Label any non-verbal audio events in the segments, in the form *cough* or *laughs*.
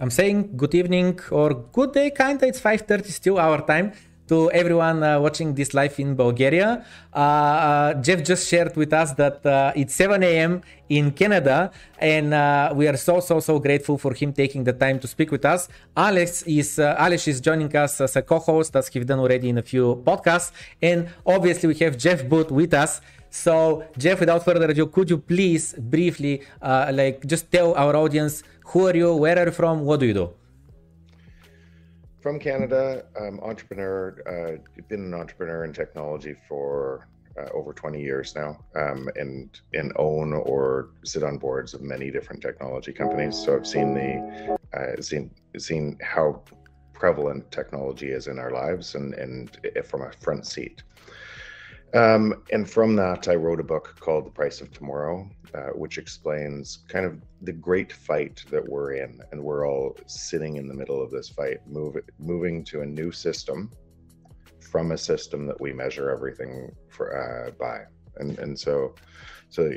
I'm saying good evening or good day, kinda. It's 5:30 still our time to everyone uh, watching this live in Bulgaria. Uh, uh, Jeff just shared with us that uh, it's 7 a.m. in Canada, and uh, we are so so so grateful for him taking the time to speak with us. Alex is uh, Alex is joining us as a co-host, as he's done already in a few podcasts, and obviously we have Jeff Booth with us. So, Jeff, without further ado, could you please briefly, like, just tell our audience who are you, where are you from, what do you do? from Canada, um, entrepreneur. Uh, been an entrepreneur in technology for uh, over 20 years now, um, and and own or sit on boards of many different technology companies. So I've seen the uh, seen seen how prevalent technology is in our lives, and and from a front seat. Um, and from that, I wrote a book called The Price of Tomorrow, uh, which explains kind of the great fight that we're in. And we're all sitting in the middle of this fight, move, moving to a new system from a system that we measure everything for, uh, by. And, and so, so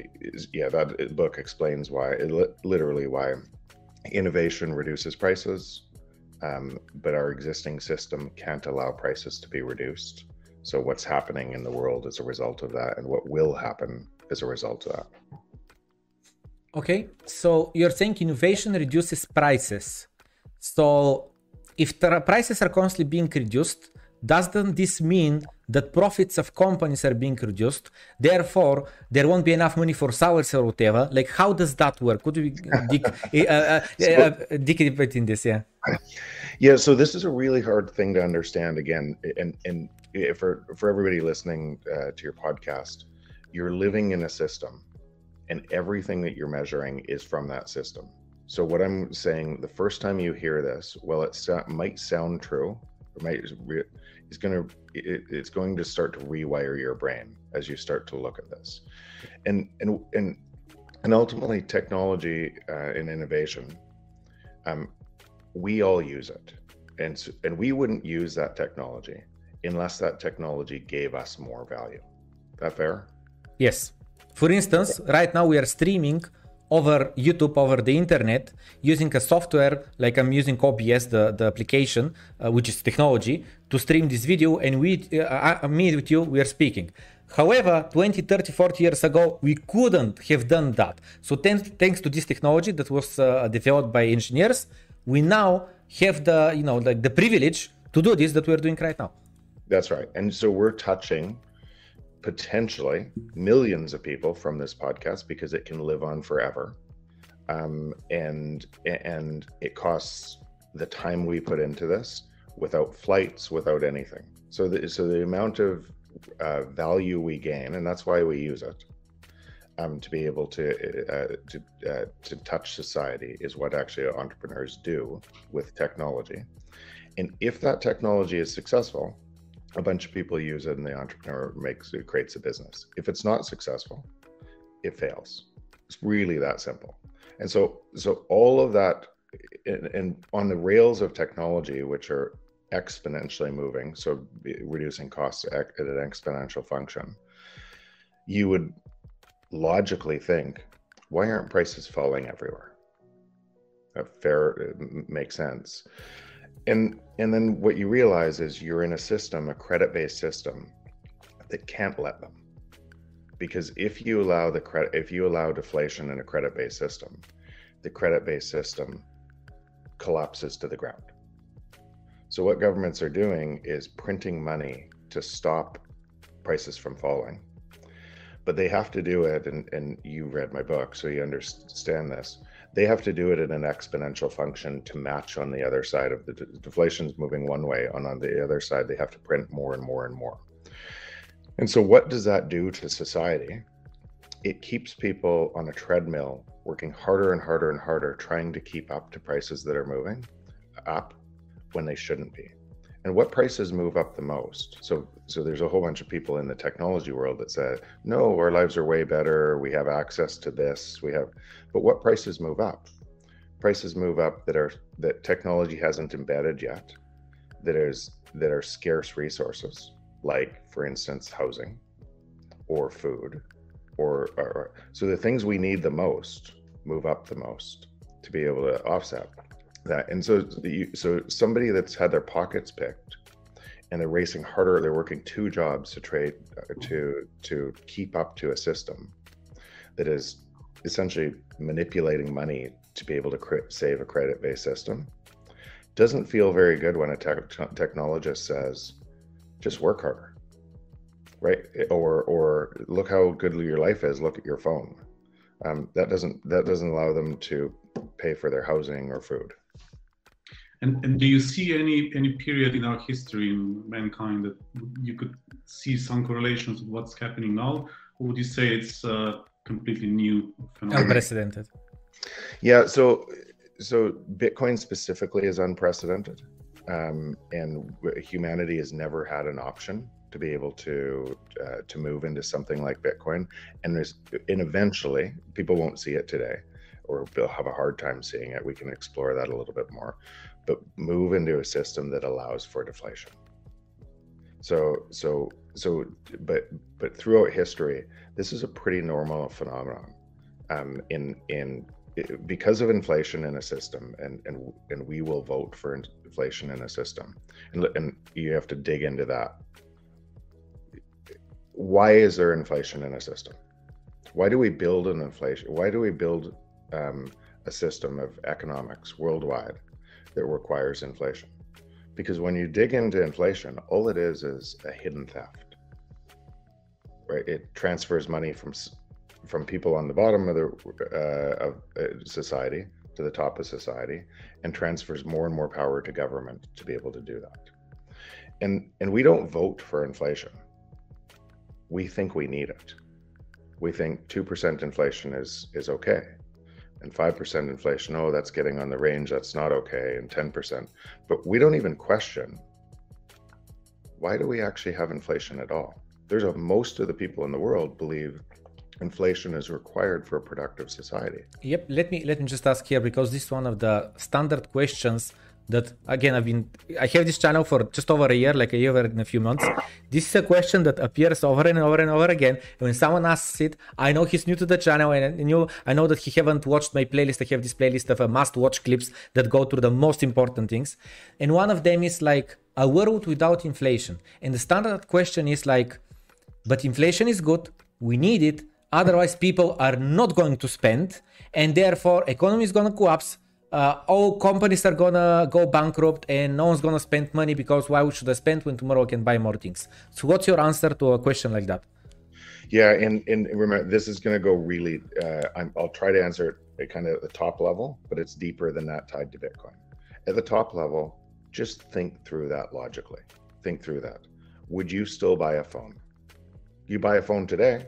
yeah, that book explains why, it, literally why innovation reduces prices, um, but our existing system can't allow prices to be reduced so, what's happening in the world as a result of that, and what will happen as a result of that? Okay, so you're saying innovation reduces prices. So, if prices are constantly being reduced, doesn't this mean that profits of companies are being reduced? Therefore, there won't be enough money for salaries or whatever. Like, how does that work? Could we *laughs* dig, uh, uh, uh, bit in this? Yeah. *laughs* Yeah. So this is a really hard thing to understand. Again, and and for for everybody listening uh, to your podcast, you're living in a system, and everything that you're measuring is from that system. So what I'm saying, the first time you hear this, well, it might sound true, it might is going to it, it's going to start to rewire your brain as you start to look at this, and and and and ultimately, technology uh, and innovation, um, we all use it, and and we wouldn't use that technology unless that technology gave us more value. That fair? Yes. For instance, right now we are streaming over YouTube, over the internet, using a software like I'm using OBS, the, the application, uh, which is technology, to stream this video. And we, uh, uh me with you, we are speaking. However, 20, 30, 40 years ago, we couldn't have done that. So, thanks to this technology that was uh, developed by engineers, we now have the, you know, like the privilege to do this that we're doing right now. That's right. And so we're touching potentially millions of people from this podcast because it can live on forever. Um, and and it costs the time we put into this without flights, without anything. So the, so the amount of uh, value we gain, and that's why we use it, um, to be able to uh, to uh, to touch society, is what actually entrepreneurs do with technology. And if that technology is successful, a bunch of people use it and the entrepreneur makes it creates a business. If it's not successful it fails. It's really that simple. And so so all of that and, on the rails of technology which are exponentially moving so reducing costs at an exponential function you would logically think why aren't prices falling everywhere? That fair makes sense and and then what you realize is you're in a system a credit-based system that can't let them. Because if you allow the credit if you allow deflation in a credit-based system the credit-based system collapses to the ground. So what governments are doing is printing money to stop prices from falling. But they have to do it and, and you read my book so you understand this they have to do it in an exponential function to match on the other side of the de- deflation is moving one way and on the other side they have to print more and more and more. And so what does that do to society? It keeps people on a treadmill working harder and harder and harder trying to keep up to prices that are moving up when they shouldn't be and what prices move up the most? So so there's a whole bunch of people in the technology world that say no our lives are way better. We have access to this. We have but what prices move up? Prices move up that are that technology hasn't embedded yet that is that are scarce resources like for instance housing or food or, or so the things we need the most move up the most to be able to offset that and so you, so somebody that's had their pockets picked and they're racing harder they're working two jobs to trade uh, to to keep up to a system that is essentially manipulating money to be able to save a credit based system. Doesn't feel very good when a tech technologist says just work harder. Right? Or or look how good your life is look at your phone. Um, that doesn't that doesn't allow them to pay for their housing or food and, and do you see any any period in our history in mankind that you could see some correlations with what's happening now, or would you say it's a completely new phenomenon? Unprecedented. Yeah. So so Bitcoin specifically is unprecedented, um, and humanity has never had an option to be able to uh, to move into something like Bitcoin, and there's and eventually people won't see it today, or they'll have a hard time seeing it. We can explore that a little bit more, but move into a system that allows for deflation. So, so, so, but, but throughout history, this is a pretty normal phenomenon. Um, in in because of inflation in a system, and and and we will vote for inflation in a system, and and you have to dig into that. Why is there inflation in a system? Why do we build an inflation? Why do we build um, a system of economics worldwide that requires inflation. Because when you dig into inflation, all it is is a hidden theft. Right? It transfers money from from people on the bottom of the uh, of uh, society to the top of society, and transfers more and more power to government to be able to do that. And and we don't vote for inflation. We think we need it. We think two percent inflation is is okay and 5% inflation, oh, that's getting on the range, that's not okay, and 10%. But we don't even question why do we actually have inflation at all? There's a most of the people in the world believe inflation is required for a productive society. Yep, let me let me just ask here because this is one of the standard questions that again I've been I have this channel for just over a year, like a year and a few months. This is a question that appears over and over and over again. And when someone asks it, I know he's new to the channel and I know I know that he haven't watched my playlist. I have this playlist of uh, must-watch clips that go through the most important things. And one of them is like a world without inflation. And the standard question is like, but inflation is good, we need it, otherwise people are not going to spend, and therefore economy is gonna collapse uh, all companies are gonna go bankrupt and no one's gonna spend money because why should I spend when tomorrow I can buy more things? So what's your answer to a question like that? Yeah, and and remember this is gonna go really. Uh, i will try to answer it at kind of at the top level, but it's deeper than that tied to Bitcoin. At the top level, just think through that logically. Think through that. Would you still buy a phone? You buy a phone today.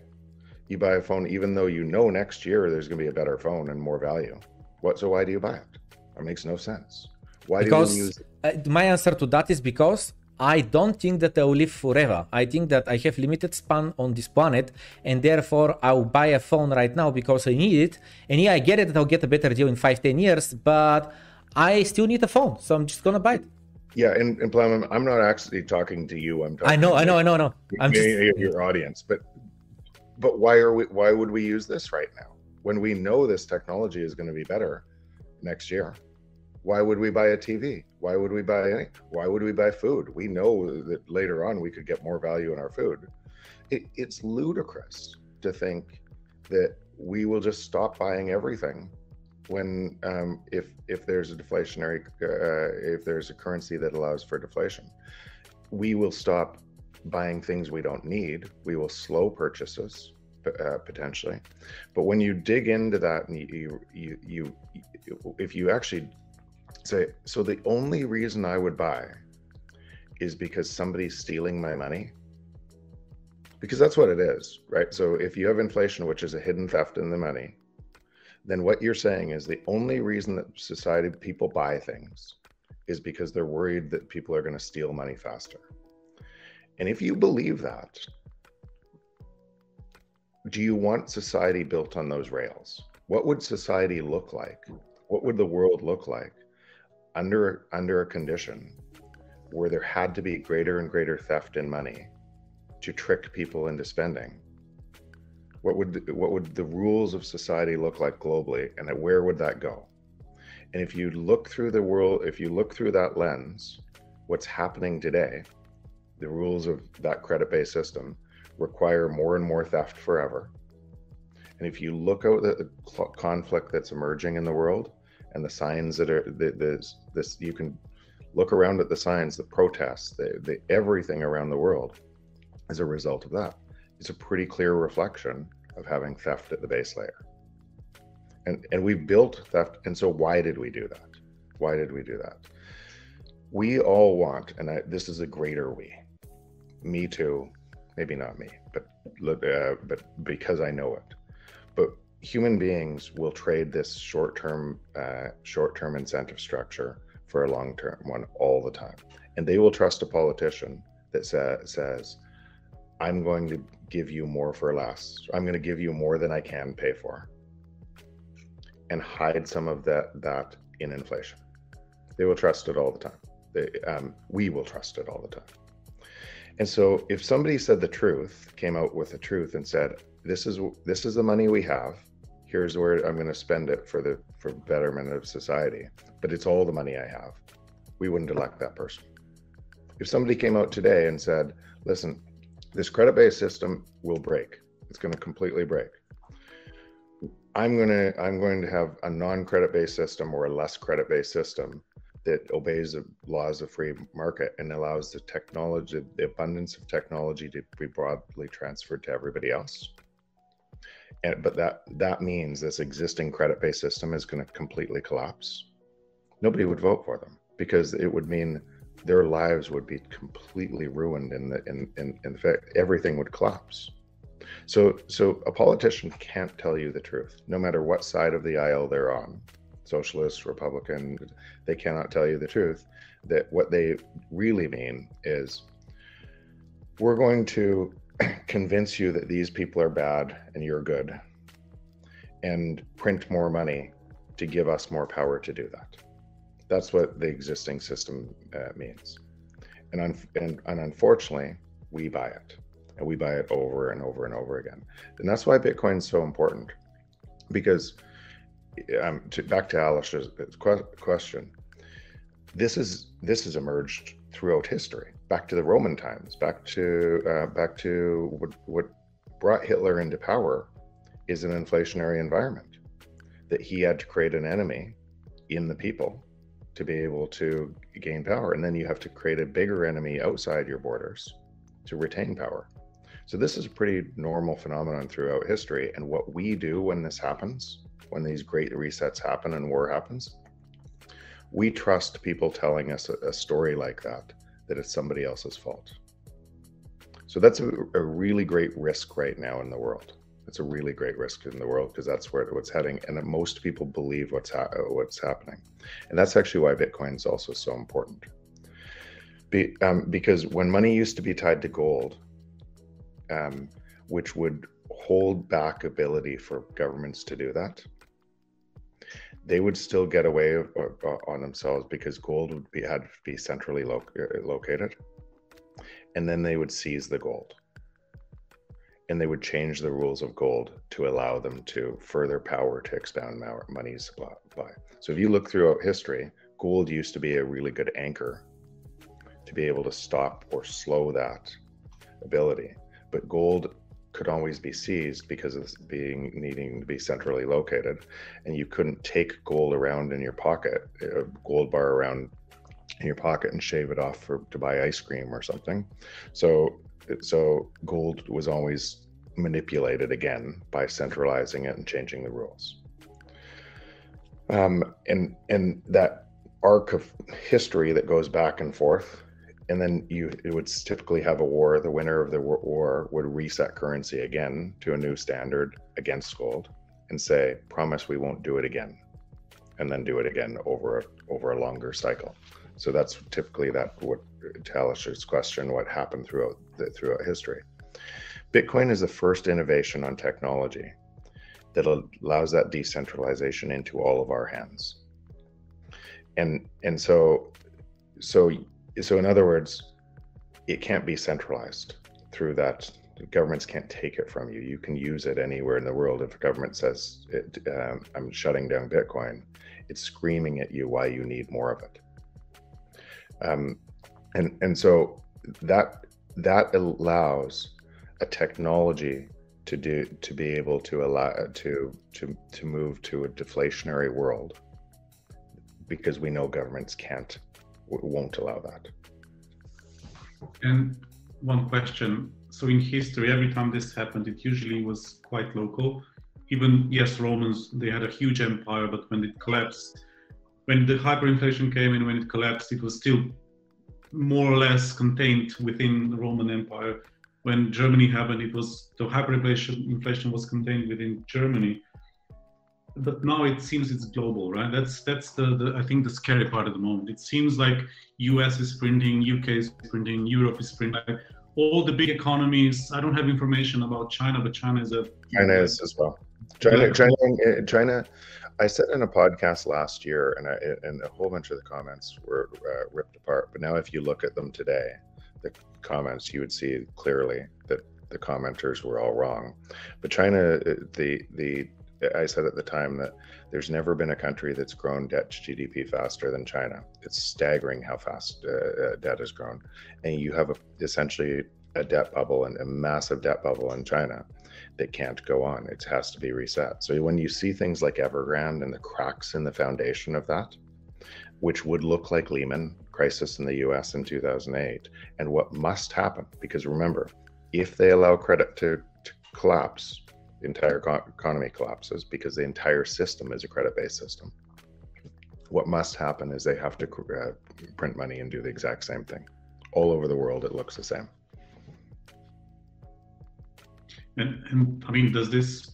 You buy a phone even though you know next year there's gonna be a better phone and more value. What? So why do you buy it? It makes no sense. Why because, do you use? Uh, my answer to that is because I don't think that I will live forever. I think that I have limited span on this planet, and therefore I'll buy a phone right now because I need it. And yeah, I get it that I'll get a better deal in five, ten years, but I still need a phone, so I'm just gonna buy it. Yeah, and, and Plum, I'm not actually talking to you. I'm talking. I know, I know, I know, I know. I'm just your audience, but but why are we? Why would we use this right now? when we know this technology is going to be better next year why would we buy a tv why would we buy any why would we buy food? We know that later on we could get more value in our food. It, it's ludicrous to think that we will just stop buying everything when um, if if there's a deflationary uh, if there's a currency that allows for deflation. We will stop buying things we don't need. We will slow purchases uh, potentially. But when you dig into that and you, you, you, you, if you actually say, so the only reason I would buy is because somebody's stealing my money, because that's what it is, right? So if you have inflation, which is a hidden theft in the money, then what you're saying is the only reason that society people buy things is because they're worried that people are going to steal money faster. And if you believe that, do you want society built on those rails? What would society look like? What would the world look like under under a condition where there had to be greater and greater theft in money to trick people into spending? What would what would the rules of society look like globally, and where would that go? And if you look through the world, if you look through that lens, what's happening today, the rules of that credit based system require more and more theft forever. And if you look out at the conflict that's emerging in the world and the signs that are this, this you can look around at the signs, the protests, the, the everything around the world as a result of that. It's a pretty clear reflection of having theft at the base layer. And and we built theft. And so why did we do that? Why did we do that? We all want, and I, this is a greater we, me too, maybe not me, but uh, but because I know it. But human beings will trade this short-term uh, short-term incentive structure for a long-term one all the time, and they will trust a politician that sa- says, "I'm going to give you more for less. I'm going to give you more than I can pay for," and hide some of that that in inflation. They will trust it all the time. They, um, we will trust it all the time. And so if somebody said the truth, came out with the truth and said, this is this is the money we have. Here's where I'm going to spend it for the for betterment of society, but it's all the money I have. We wouldn't elect that person. If somebody came out today and said, listen, this credit-based system will break. It's going to completely break. I'm going to I'm going to have a non-credit-based system or a less credit-based system that obeys the laws of free market and allows the technology, the abundance of technology to be broadly transferred to everybody else. And, but that that means this existing credit-based system is going to completely collapse. Nobody would vote for them because it would mean their lives would be completely ruined in the in in, in fact everything would collapse. So so a politician can't tell you the truth, no matter what side of the aisle they're on socialist, Republican, they cannot tell you the truth. That what they really mean is we're going to convince you that these people are bad and you're good and print more money to give us more power to do that. That's what the existing system uh, means. And, un- and, and unfortunately, we buy it and we buy it over and over and over again. And that's why Bitcoin is so important because um, to, back to Alice's question, this is this has emerged throughout history, back to the Roman times, back to uh, back to what what brought Hitler into power is an inflationary environment that he had to create an enemy in the people to be able to gain power, and then you have to create a bigger enemy outside your borders to retain power. So this is a pretty normal phenomenon throughout history, and what we do when this happens when these great resets happen and war happens, we trust people telling us a, a story like that, that it's somebody else's fault. So that's a, a, really great risk right now in the world. It's a really great risk in the world because that's where what's heading, and most people believe what's ha- what's happening, and that's actually why Bitcoin is also so important. Be, um, because when money used to be tied to gold, um, which would hold back ability for governments to do that, they would still get away uh, on themselves because gold would be had to be centrally lo- uh, located, and then they would seize the gold, and they would change the rules of gold to allow them to further power to expand money supply. So if you look throughout history, gold used to be a really good anchor to be able to stop or slow that ability, but gold could always be seized because of being needing to be centrally located, and you couldn't take gold around in your pocket, a gold bar around in your pocket, and shave it off for to buy ice cream or something. So, so gold was always manipulated again by centralizing it and changing the rules. Um, and and that arc of history that goes back and forth and then you it would typically have a war. The winner of the war would reset currency again to a new standard against gold and say promise we won't do it again and then do it again over a, over a longer cycle. So that's typically that what Talish's question what happened throughout the, throughout history. Bitcoin is the first innovation on technology that allows that decentralization into all of our hands. And and so so so in other words, it can't be centralized through that. Governments can't take it from you. You can use it anywhere in the world. If a government says, it, um, "I'm shutting down Bitcoin," It's screaming at you why you need more of it. Um, and and so that that allows a technology to do to be able to allow to to to move to a deflationary world because we know governments can't won't allow that. And one question. So in history every time this happened it usually was quite local. Even yes romans they had a huge empire but when it collapsed when the hyperinflation came and when it collapsed it was still more or less contained within the roman empire. When germany happened it was the hyperinflation inflation was contained within germany but now it seems it's global right? That's that's the, the i think the scary part at the moment. It seems like us is printing uk is printing europe is printing all the big economies i don't have information about china but china is a china is as well. China china china i said in a podcast last year and I, and a whole bunch of the comments were uh, ripped apart but now if you look at them today the comments you would see clearly that the commenters were all wrong. But china uh, the the I said at the time that there's never been a country that's grown debt to GDP faster than China. It's staggering how fast uh, uh, debt has grown, and you have a, essentially a debt bubble and a massive debt bubble in China that can't go on. It has to be reset. So when you see things like Evergrande and the cracks in the foundation of that, which would look like Lehman crisis in the U.S. in 2008, and what must happen, because remember, if they allow credit to, to collapse entire economy collapses because the entire system is a credit-based system. What must happen is they have to uh, print money and do the exact same thing. All over the world, it looks the same. And, and I mean, does this?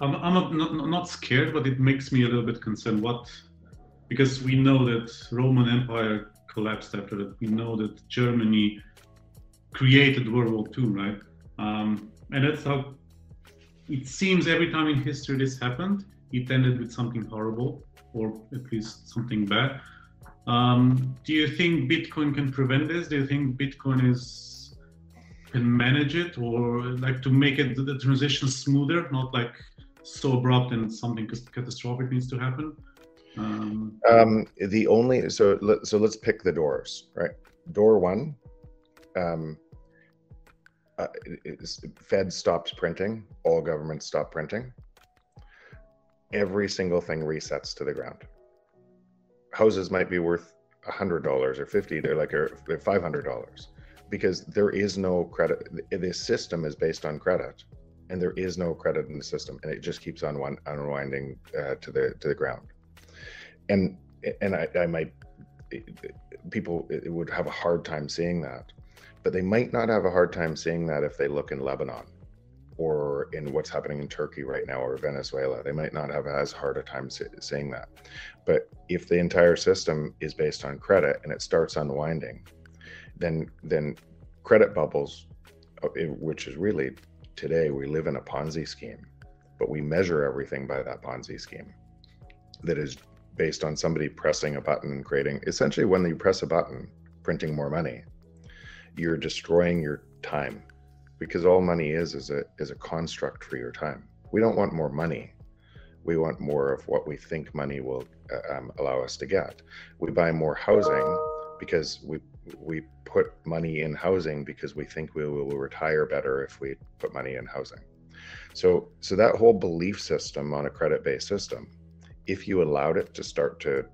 I'm, I'm not, not, not scared, but it makes me a little bit concerned. What? Because we know that Roman Empire collapsed after that. We know that Germany created World War II, right? Um, and that's how it seems every time in history this happened, it ended with something horrible or at least something bad. Um, do you think Bitcoin can prevent this? Do you think Bitcoin is can manage it or like to make it the transition smoother, not like so abrupt and something catastrophic needs to happen? Um, um, the only so so let's pick the doors, right? Door one, um, uh, Fed stops printing, all governments stop printing. Every single thing resets to the ground. Houses might be worth hundred dollars or fifty. They're like they're five hundred dollars because there is no credit. This system is based on credit, and there is no credit in the system, and it just keeps on one, unwinding uh, to the to the ground. And and I, I might people would have a hard time seeing that but they might not have a hard time seeing that if they look in Lebanon or in what's happening in Turkey right now or Venezuela. They might not have as hard a time seeing that. But if the entire system is based on credit and it starts unwinding, then then credit bubbles, uh, which is really today we live in a Ponzi scheme, but we measure everything by that Ponzi scheme that is based on somebody pressing a button and creating essentially when you press a button, printing more money you're destroying your time because all money is is a is a construct for your time. We don't want more money. We want more of what we think money will uh, um, allow us to get. We buy more housing because we we put money in housing because we think we will retire better if we put money in housing. So so that whole belief system on a credit based system, if you allowed it to start to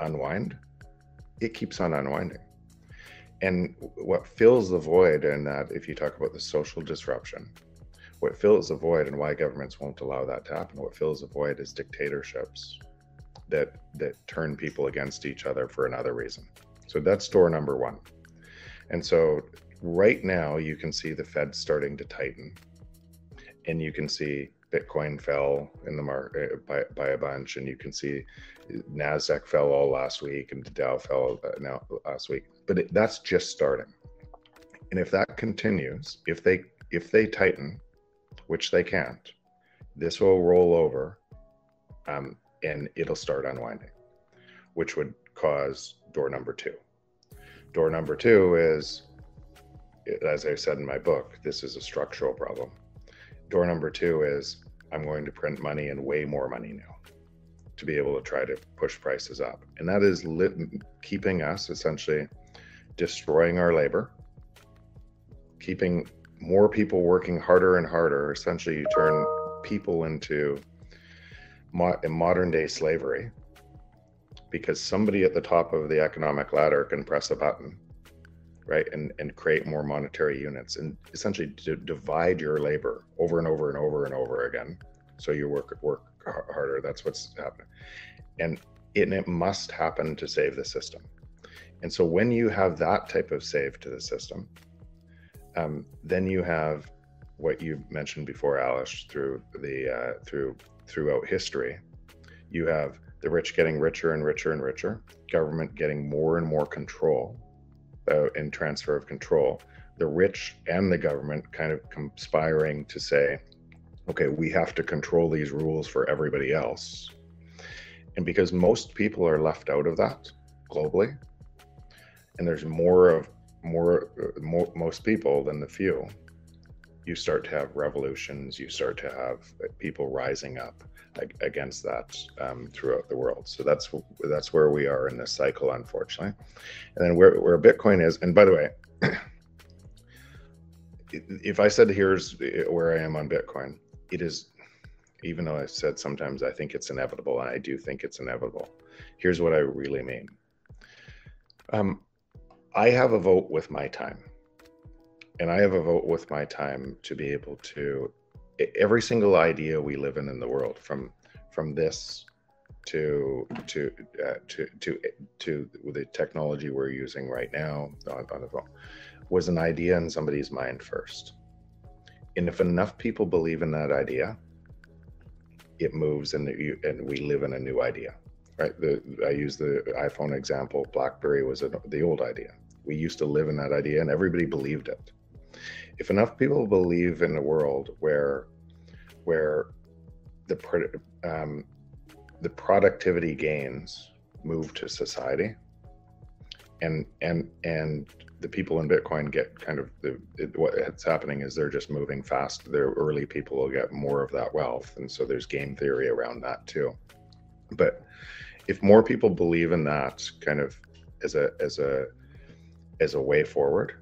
unwind, it keeps on unwinding and what fills the void in that if you talk about the social disruption what fills the void and why governments won't allow that to happen what fills the void is dictatorships that that turn people against each other for another reason. So that's door number one. And so right now you can see the fed starting to tighten and you can see bitcoin fell in the market uh, by, by a bunch and you can see nasdaq fell all last week and the dow fell uh, now last week but it, that's just starting. And if that continues, if they if they tighten, which they can't, this will roll over, um, and it'll start unwinding, which would cause door number two. Door number two is, as I said in my book, this is a structural problem. Door number two is I'm going to print money and way more money now. to be able to try to push prices up. And that is keeping us essentially destroying our labor, keeping more people working harder and harder. Essentially, you turn people into mo- modern day slavery because somebody at the top of the economic ladder can press a button right and and create more monetary units and essentially d- divide your labor over and over and over and over again. So you work work harder that's what's happening. And it, and it must happen to save the system. And so when you have that type of save to the system um, then you have what you mentioned before alice through the uh, through throughout history. You have the rich getting richer and richer and richer government getting more and more control uh, and transfer of control, the rich and the government kind of conspiring to say, okay, we have to control these rules for everybody else. And because most people are left out of that globally, and there's more of more, uh, more most people than the few, you start to have revolutions, you start to have people rising up against that um, throughout the world. So that's that's where we are in this cycle, unfortunately. And then where where Bitcoin is, and by the way, *clears throat* if I said here's where I am on Bitcoin, it is. Even though I said sometimes I think it's inevitable, and I do think it's inevitable. Here's what I really mean. Um, I have a vote with my time, and I have a vote with my time to be able to every single idea we live in in the world from from this to to uh, to to to the technology we're using right now on, on the phone was an idea in somebody's mind first. And if enough people believe in that idea it moves and you, and we live in a new idea right? The i use the iphone example blackberry was a, the old idea. We used to live in that idea and everybody believed it if enough people believe in a world where where the um, the productivity gains move to society and and and the people in bitcoin get kind of the it, what's happening is they're just moving fast their early people will get more of that wealth and so there's game theory around that too. But if more people believe in that kind of as a as a as a way forward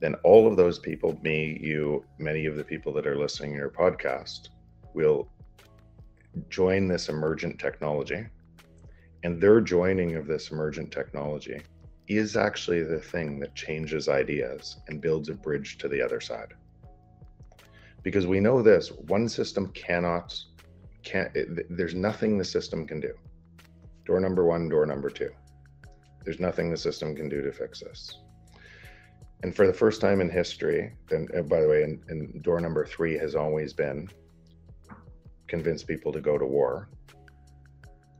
then all of those people, me, you, many of the people that are listening to your podcast, will join this emergent technology. And their joining of this emergent technology is actually the thing that changes ideas and builds a bridge to the other side. Because we know this one system cannot, can't, there's nothing the system can do. Door number one, door number two. There's nothing the system can do to fix this and for the first time in history, and, by the way, and, and door number three has always been convince people to go to war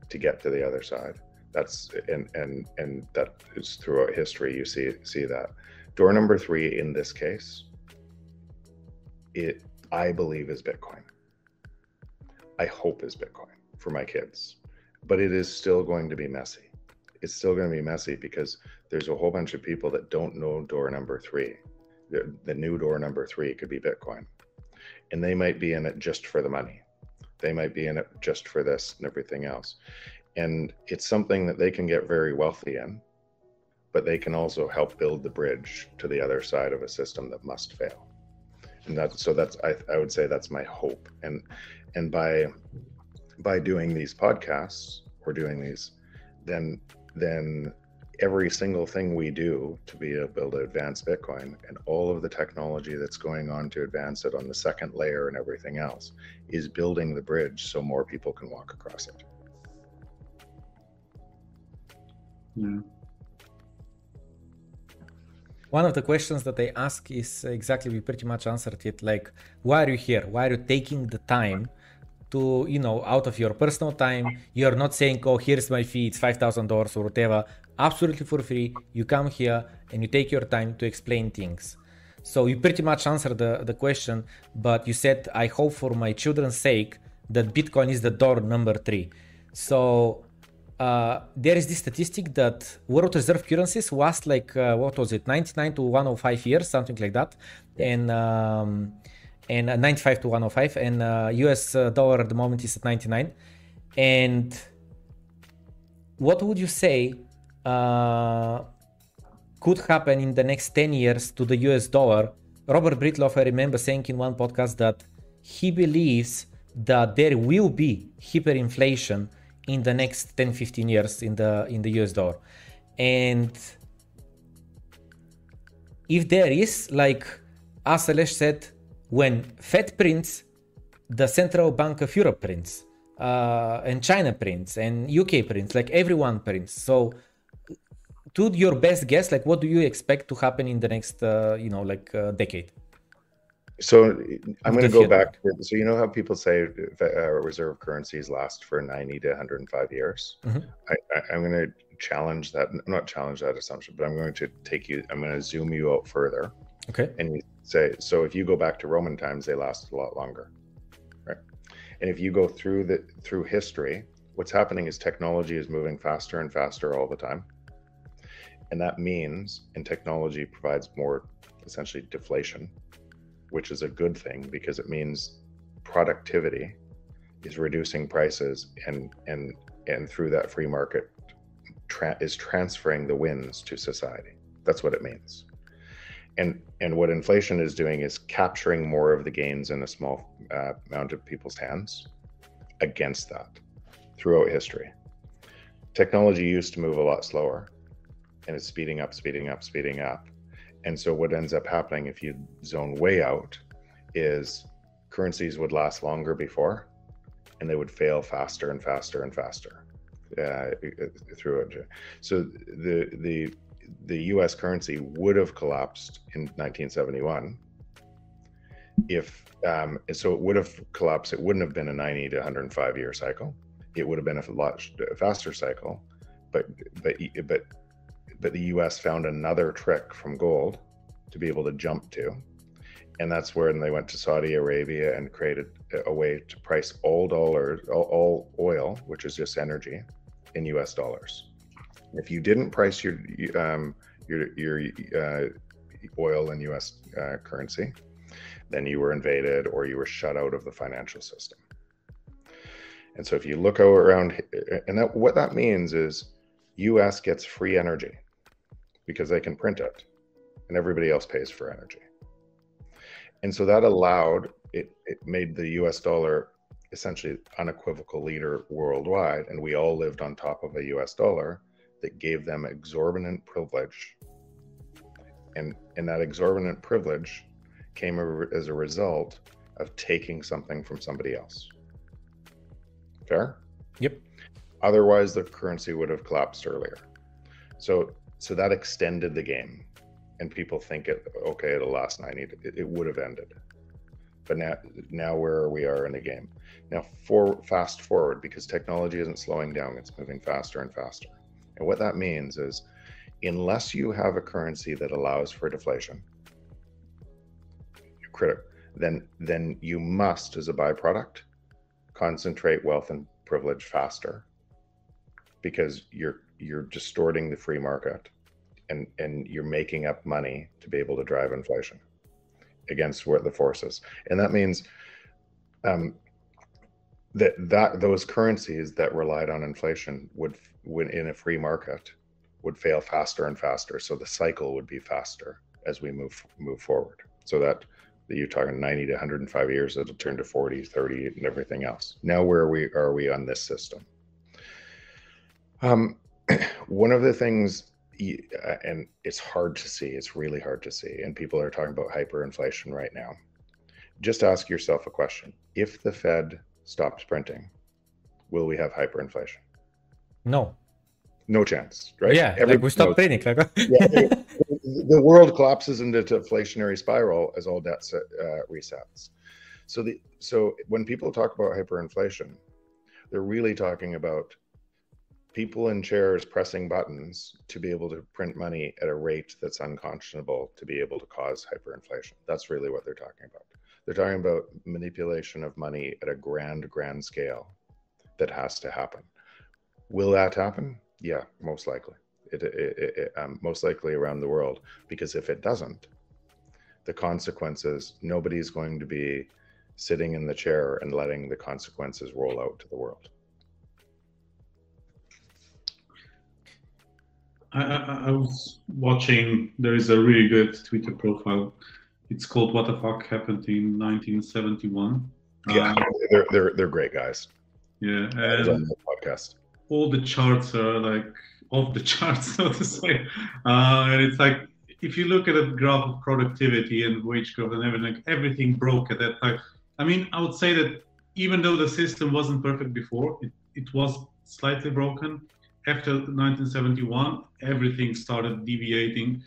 to get to the other side. That's and and and that is throughout history you see see that. Door number three in this case, it I believe is Bitcoin. I hope is Bitcoin for my kids, but it is still going to be messy. It's still going to be messy because there's a whole bunch of people that don't know door number three. The, the new door number three could be Bitcoin. And they might be in it just for the money. They might be in it just for this and everything else. And it's something that they can get very wealthy in, but they can also help build the bridge to the other side of a system that must fail. And that so that's I, I would say that's my hope. And and by by doing these podcasts or doing these, then then every single thing we do to be able to advance Bitcoin and all of the technology that's going on to advance it on the second layer and everything else is building the bridge so more people can walk across it. Yeah. One of the questions that they ask is exactly, we pretty much answered it like, why are you here? Why are you taking the time to you know out of your personal time you're not saying oh here's my fee it's $5000 or whatever. Absolutely for free you come here and you take your time to explain things. So you pretty much answered the, the question but you said i hope for my children's sake that bitcoin is the door number three. So uh, there is this statistic that world reserve currencies last like uh, what was it 99 to 105 years something like that. And um, and uh, 95 to 105 and uh, us uh, dollar at the moment is at 99 And what would you say uh, could happen in the next 10 years to the US dollar? Robert Breedlove, I remember saying in one podcast that he believes that there will be hyperinflation in the next 10 15 years in the in the US dollar. And if there is, like as Alesh said, when Fed prints, the Central Bank of Europe prints, uh, and China prints, and UK prints, like everyone prints. So, to your best guess, like what do you expect to happen in the next, uh, you know, like uh, decade? So I'm going to go back. So you know how people say uh, reserve currencies last for 90 to 105 years. Mm-hmm. I, am going to challenge that. Not challenge that assumption, but I'm going to take you. I'm going to zoom you out further. Okay. And you say so. If you go back to Roman times, they lasted a lot longer, right? And if you go through the through history, what's happening is technology is moving faster and faster all the time, and that means and technology provides more essentially deflation which is a good thing because it means productivity is reducing prices and and and through that free market tra- is transferring the wins to society that's what it means and and what inflation is doing is capturing more of the gains in a small uh, amount of people's hands against that throughout history technology used to move a lot slower and it's speeding up speeding up speeding up and so what ends up happening if you zone way out is currencies would last longer before and they would fail faster and faster and faster uh, through it. So the the the U.S. currency would have collapsed in 1971 if um, so it would have collapsed. It wouldn't have been a 90 to 105 year cycle. It would have been a lot faster cycle, but but but but the US found another trick from gold to be able to jump to. And that's when they went to Saudi Arabia and created a way to price all dollars, all, all oil, which is just energy, in US dollars. If you didn't price your um, your your uh, oil in US uh, currency, then you were invaded or you were shut out of the financial system. And so if you look around, and that, what that means is US gets free energy because they can print it and everybody else pays for energy. And so that allowed it, it made the US dollar essentially unequivocal leader worldwide. And we all lived on top of a US dollar that gave them exorbitant privilege. And, and that exorbitant privilege came as a result of taking something from somebody else. Fair? Yep. Otherwise, the currency would have collapsed earlier. So so that extended the game and people think it okay it'll last 90 it, it would have ended but now now where we are in the game now for fast forward because technology isn't slowing down it's moving faster and faster and what that means is unless you have a currency that allows for deflation critic then then you must as a byproduct concentrate wealth and privilege faster because you're you're distorting the free market and and you're making up money to be able to drive inflation against what the forces and that means um, that that those currencies that relied on inflation would when in a free market would fail faster and faster. So the cycle would be faster as we move move forward. So that you're talking 90 to 105 years it'll turn to 40 30 and everything else. Now where are we are we on this system? Um, *clears throat* one of the things uh, and it's hard to see it's really hard to see and people are talking about hyperinflation right now. Just ask yourself a question. If the fed stops printing will we have hyperinflation no no chance right yeah Every, like we stop printing like yeah, the world collapses into deflationary spiral as all debt uh, resets so the so when people talk about hyperinflation they're really talking about people in chairs pressing buttons to be able to print money at a rate that's unconscionable to be able to cause hyperinflation. That's really what they're talking about. They're talking about manipulation of money at a grand, grand scale that has to happen. Will that happen? Yeah, most likely. It, it, it, um, most likely around the world, because if it doesn't, the consequences, nobody's going to be sitting in the chair and letting the consequences roll out to the world. I, I, I was watching, there is a really good Twitter profile. It's called What the Fuck Happened in 1971. Yeah, um, they're, they're, they're great guys. Yeah. And, on the podcast. All the charts are like off the *laughs* charts, so to say. Uh, and it's like if you look at a graph of productivity and wage growth and everything, everything broke at that time. I mean, I would say that even though the system wasn't perfect before, it, it was slightly broken. After 1971, everything started deviating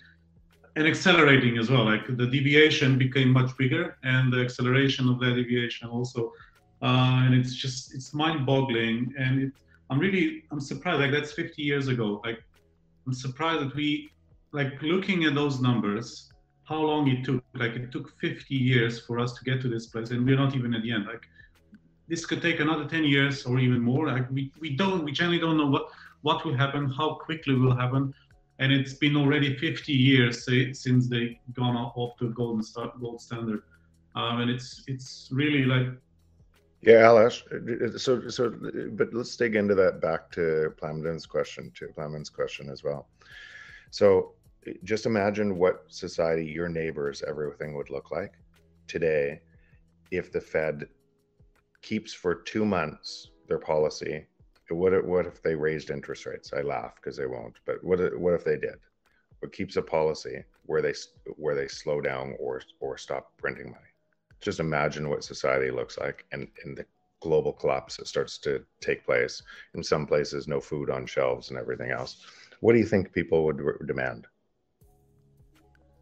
and accelerating as well. Like the deviation became much bigger, and the acceleration of that deviation also. Uh, and it's just it's mind-boggling, and it, I'm really I'm surprised. Like that's 50 years ago. Like I'm surprised that we like looking at those numbers. How long it took? Like it took 50 years for us to get to this place, and we're not even at the end. Like this could take another 10 years or even more. Like we, we don't we generally don't know what what will happen, how quickly will happen and it's been already 50 years say, since they gone off to golden gold standard um, and it's it's really like yeah Alex so so but let's dig into that back to Plamen's question to Plamen's question as well so just imagine what society your neighbors everything would look like today if the fed keeps for two months their policy what what if they raised interest rates? I laugh because they won't. But what what if they did? What keeps a policy where they where they slow down or or stop printing money? Just imagine what society looks like, and in the global collapse that starts to take place. In some places, no food on shelves and everything else. What do you think people would re- demand?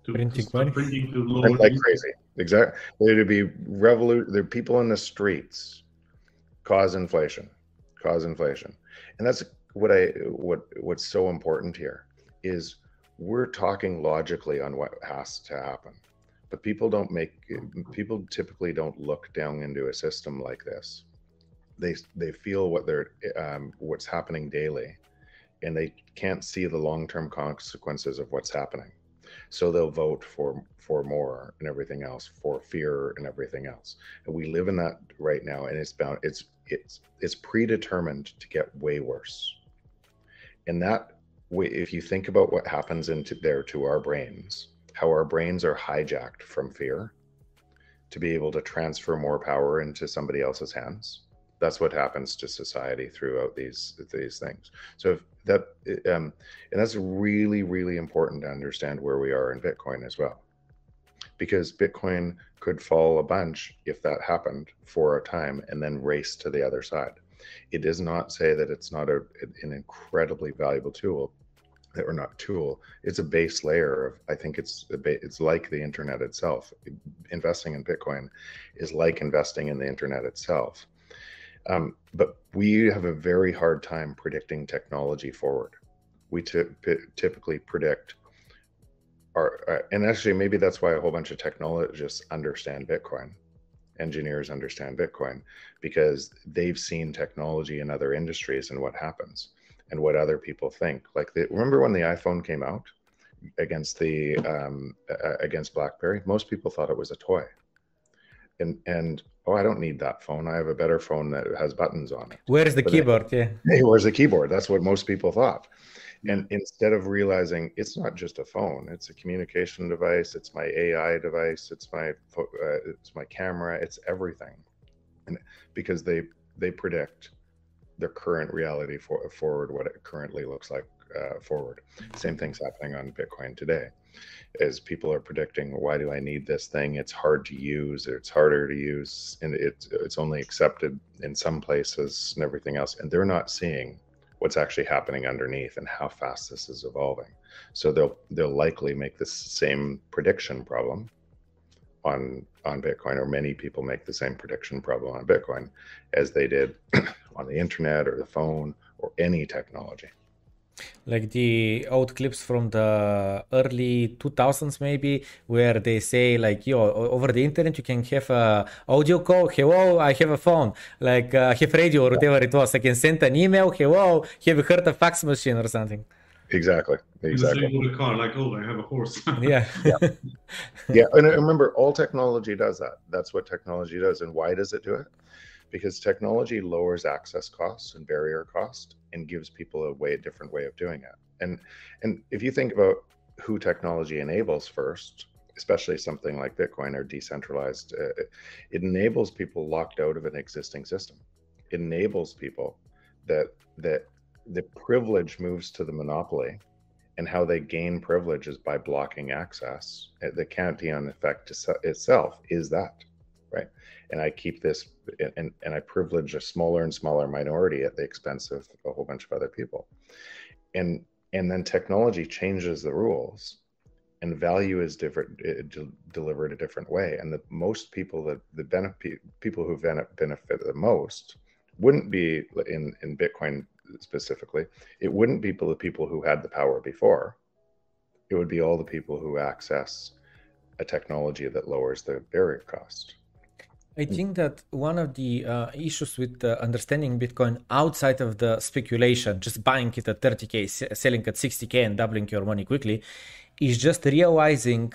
To, printing money, printing to like crazy. Exactly. There'd be revolution. There people in the streets cause inflation cause inflation. And that's what I what what's so important here is we're talking logically on what has to happen. But people don't make people typically don't look down into a system like this. They they feel what they're um, what's happening daily, and they can't see the long term consequences of what's happening. So they'll vote for for more and everything else, for fear and everything else. And we live in that right now, and it's bound it's it's it's predetermined to get way worse. And that if you think about what happens into there to our brains, how our brains are hijacked from fear to be able to transfer more power into somebody else's hands. That's what happens to society throughout these these things. So that um, and that's really really important to understand where we are in Bitcoin as well because Bitcoin could fall a bunch if that happened for a time and then race to the other side. It does not say that it's not a, an incredibly valuable tool or not tool it's a base layer of i think it's it's like the internet itself. Investing in bitcoin is like investing in the internet itself. Um, but we have a very hard time predicting technology forward. We typically predict are, uh, and actually maybe that's why a whole bunch of technologists understand Bitcoin, engineers understand Bitcoin, because they've seen technology in other industries and what happens and what other people think. Like, the, remember when the iPhone came out against the um, uh, against BlackBerry? Most people thought it was a toy, and and oh, I don't need that phone. I have a better phone that has buttons on it. Where's the but keyboard? yeah. *laughs* Hey, where's the keyboard? That's what most people thought and instead of realizing it's not just a phone it's a communication device it's my ai device it's my uh, it's my camera it's everything and because they they predict the current reality for forward what it currently looks like uh, forward same thing's happening on bitcoin today as people are predicting why do i need this thing it's hard to use it's harder to use and it's it's only accepted in some places and everything else and they're not seeing what's actually happening underneath and how fast this is evolving. So they'll they'll likely make the same prediction problem on on Bitcoin, or many people make the same prediction problem on Bitcoin as they did on the internet or the phone or any technology. Like the old clips from the early 2000s maybe where they say like yo over the internet you can have a audio call hello i have a phone. Like uh, have radio or whatever it was. I can send an email hello have you heard a fax machine or something? Exactly exactly. with a car like oh i have a horse. *laughs* Yeah. Yeah. Yeah and remember all technology does that. That's what technology does. And why does it do it because technology lowers access costs and barrier cost and gives people a way a different way of doing it. And and if you think about who technology enables first especially something like bitcoin or decentralized uh, it enables people locked out of an existing system. It enables people that that the privilege moves to the monopoly and how they gain privilege is by blocking access the cantillon effect itself is that right? And i keep this and, and i privilege a smaller and smaller minority at the expense of a whole bunch of other people. And and then technology changes the rules and value is different de- delivered a different way. And the most people that the benefit people who benefit the most wouldn't be in in bitcoin specifically it wouldn't be the people who had the power before. It would be all the people who access a technology that lowers the barrier cost I think that one of the uh, issues with uh, understanding Bitcoin outside of the speculation, just buying it at 30k, selling at 60k, and doubling your money quickly, is just realizing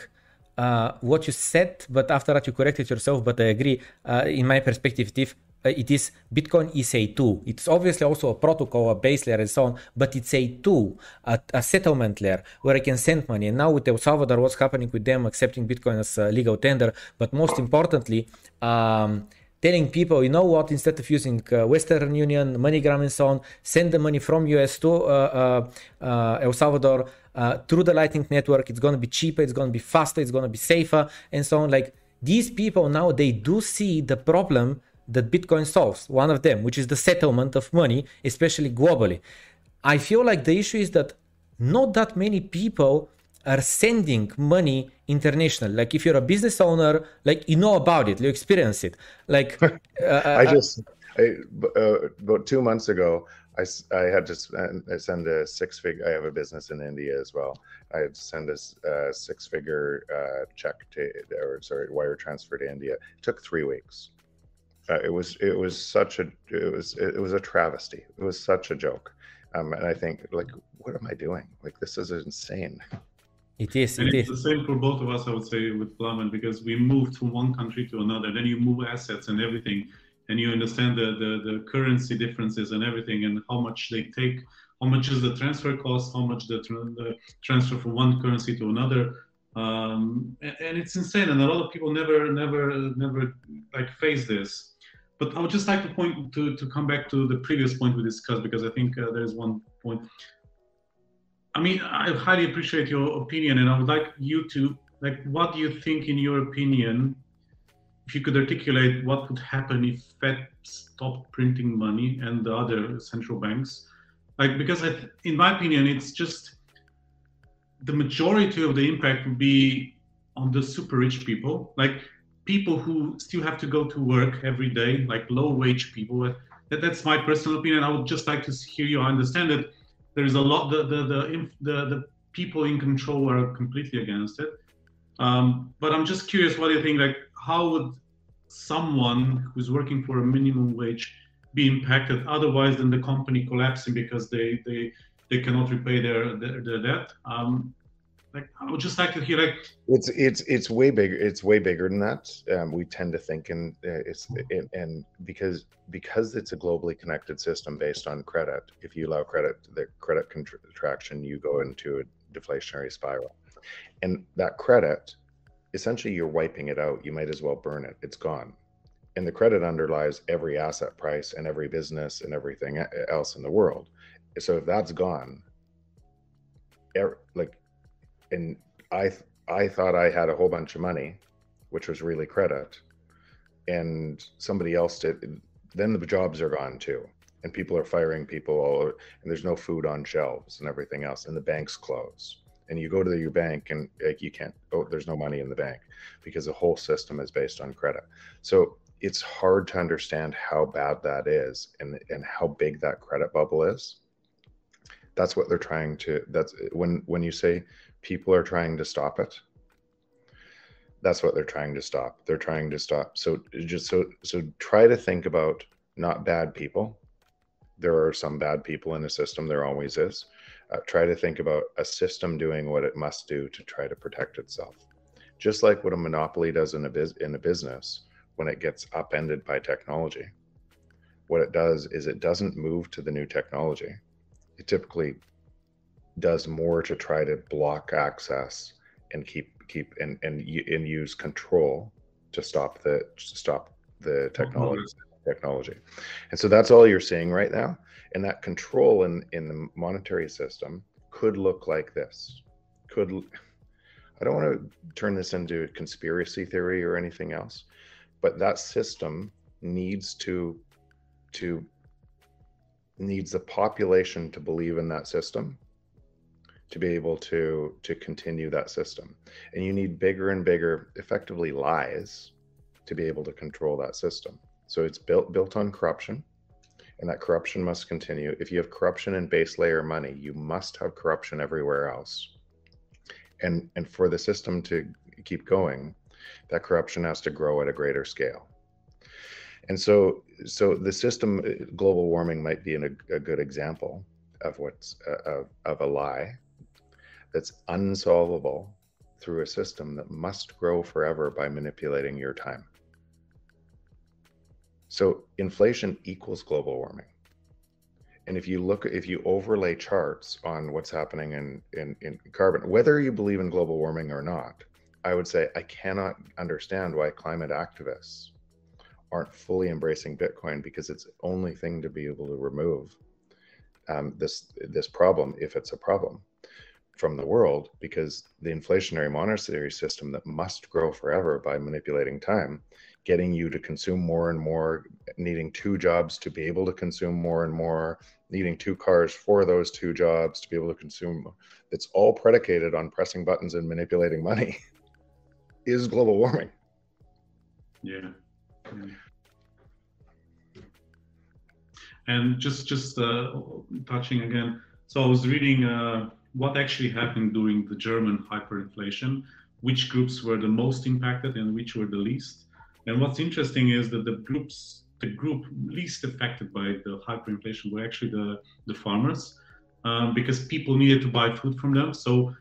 uh, what you said. But after that, you corrected yourself. But I agree. Uh, in my perspective, if it is Bitcoin is a tool. It's obviously also a protocol, a base layer, and so on, but it's a tool, a, a, settlement layer where I can send money. And now with El Salvador, what's happening with them accepting Bitcoin as a legal tender, but most importantly, um, telling people, you know what, instead of using uh, Western Union, MoneyGram, and so on, send the money from US to uh, uh, uh El Salvador uh, through the Lightning Network. It's going to be cheaper, it's going to be faster, it's going to be safer, and so on. Like these people now, they do see the problem that Bitcoin solves, one of them, which is the settlement of money, especially globally. I feel like the issue is that not that many people are sending money international. Like if you're a business owner, like you know about it, you experience it. Like *laughs* uh, I uh, just I, uh, about two months ago, I, I had to send a six figure. I have a business in India as well. I had to send a uh, six figure uh, check to, or sorry, wire transfer to India. It took three weeks uh, it was it was such a it was it was a travesty. It was such a joke, um, and I think like, what am I doing? Like this is insane. It is. And it it's is. the same for both of us, I would say, with Plamen, because we move from one country to another, then you move assets and everything, and you understand the, the, the currency differences and everything, and how much they take, how much is the transfer cost, how much the, the transfer from one currency to another, um, and, and, it's insane. And a lot of people never, never, never like face this. But I would just like to point to, to come back to the previous point we discussed because I think uh, there's one point. I mean, I highly appreciate your opinion, and I would like you to like, what do you think, in your opinion, if you could articulate what would happen if Fed stopped printing money and the other central banks? Like, because I, in my opinion, it's just the majority of the impact would be on the super rich people. Like, people who still have to go to work every day, like low wage people. That, that's my personal opinion. I would just like to hear you. I understand that there is a lot the the the the, people in control are completely against it. Um, but I'm just curious, what do you think? Like, how would someone who's working for a minimum wage be impacted otherwise than the company collapsing because they they they cannot repay their their, their debt? Like I would just like to hear like it's it's it's way bigger. It's way bigger than that. Um, we tend to think in uh, it's it, and because because it's a globally connected system based on credit. If you allow credit, the credit contraction, you go into a deflationary spiral, and that credit, essentially, you're wiping it out. You might as well burn it. It's gone. And the credit underlies every asset price and every business and everything else in the world. So if that's gone, er, like and I I thought I had a whole bunch of money, which was really credit, and somebody else did. Then the jobs are gone too, and people are firing people all over, and there's no food on shelves and everything else, and the banks close. And you go to the, your bank and like you can't. Oh, there's no money in the bank because the whole system is based on credit. So it's hard to understand how bad that is and and how big that credit bubble is. That's what they're trying to. That's when when you say people are trying to stop it. That's what they're trying to stop. They're trying to stop so just so so try to think about not bad people. There are some bad people in the system. There always is. Uh, try to think about a system doing what it must do to try to protect itself. Just like what a monopoly does in a biz- in a business when it gets upended by technology. What it does is it doesn't move to the new technology. It typically does more to try to block access and keep keep and and, and use control to stop the to stop the oh, technology technology. And so that's all you're seeing right now. And that control in in the monetary system could look like this. Could i don't want to turn this into a conspiracy theory or anything else but that system needs to to needs the population to believe in that system to be able to to continue that system. And you need bigger and bigger effectively lies to be able to control that system. So it's built built on corruption and that corruption must continue. If you have corruption in base layer money you must have corruption everywhere else. And and for the system to keep going that corruption has to grow at a greater scale. And so so the system global warming might be an, a, a good example of what's uh, of, of a lie that's unsolvable through a system that must grow forever by manipulating your time. So inflation equals global warming. And if you look, if you overlay charts on what's happening in, in, in carbon, whether you believe in global warming or not, I would say I cannot understand why climate activists aren't fully embracing Bitcoin because it's the only thing to be able to remove um, this this problem if it's a problem from the world because the inflationary monetary system that must grow forever by manipulating time getting you to consume more and more needing two jobs to be able to consume more and more needing two cars for those two jobs to be able to consume it's all predicated on pressing buttons and manipulating money *laughs* is global warming yeah, yeah. and just just uh, touching again so i was reading uh, what actually happened during the German hyperinflation, which groups were the most impacted and which were the least. And what's interesting is that the groups, the group least affected by the hyperinflation were actually the, the farmers, um, because people needed to buy food from them. So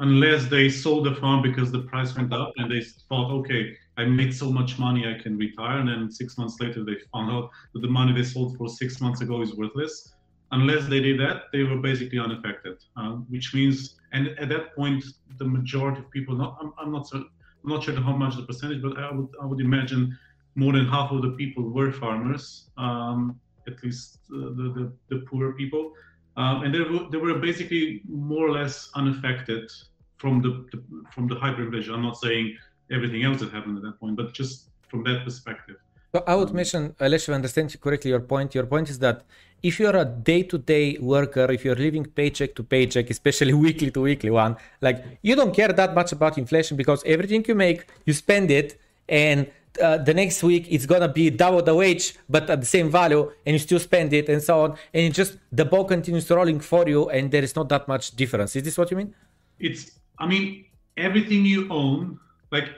unless they sold the farm because the price went up and they thought, okay, I made so much money, I can retire. And then six months later, they found out that the money they sold for six months ago is worthless unless they did that, they were basically unaffected, uh, which means, and at that point, the majority of people, not, I'm, I'm not so, I'm not sure how much the percentage, but I would, I would imagine more than half of the people were farmers, um, at least uh, the, the, the poorer people. Um, and they were, they were basically more or less unaffected from the, the from the hyperinflation. I'm not saying everything else that happened at that point, but just from that perspective. So I would mention, unless you understand correctly your point, your point is that if you're a day-to-day worker, if you're living paycheck to paycheck, especially *laughs* weekly to weekly one, like you don't care that much about inflation because everything you make, you spend it, and uh, the next week it's gonna be double the wage, but at the same value, and you still spend it, and so on, and it just the ball continues rolling for you, and there is not that much difference. Is this what you mean? It's, I mean, everything you own, like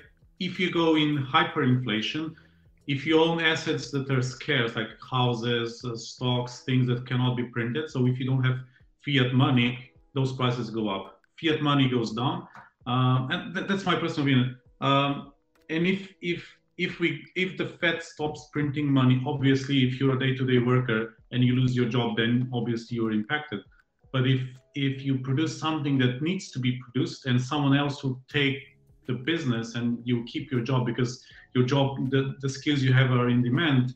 if you go in hyperinflation if you own assets that are scarce, like houses, uh, stocks, things that cannot be printed, so if you don't have fiat money, those prices go up. Fiat money goes down, um, and th- that's my personal opinion. Um, and if if if we if the Fed stops printing money, obviously, if you're a day-to-day worker and you lose your job, then obviously you're impacted. But if if you produce something that needs to be produced and someone else will take the business and you keep your job because your job the, the skills you have are in demand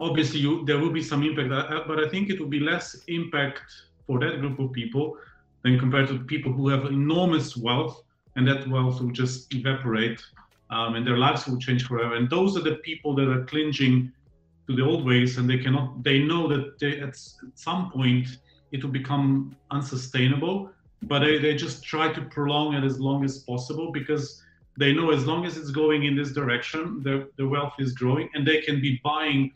obviously you there will be some impact. But i think it will be less impact for that group of people than compared to people who have enormous wealth and that wealth will just evaporate um, and their lives will change forever. And those are the people that are clinging to the old ways and they cannot they know that they, at, at some point it will become unsustainable but they, they just try to prolong it as long as possible because they know as long as it's going in this direction, the, the wealth is growing and they can be buying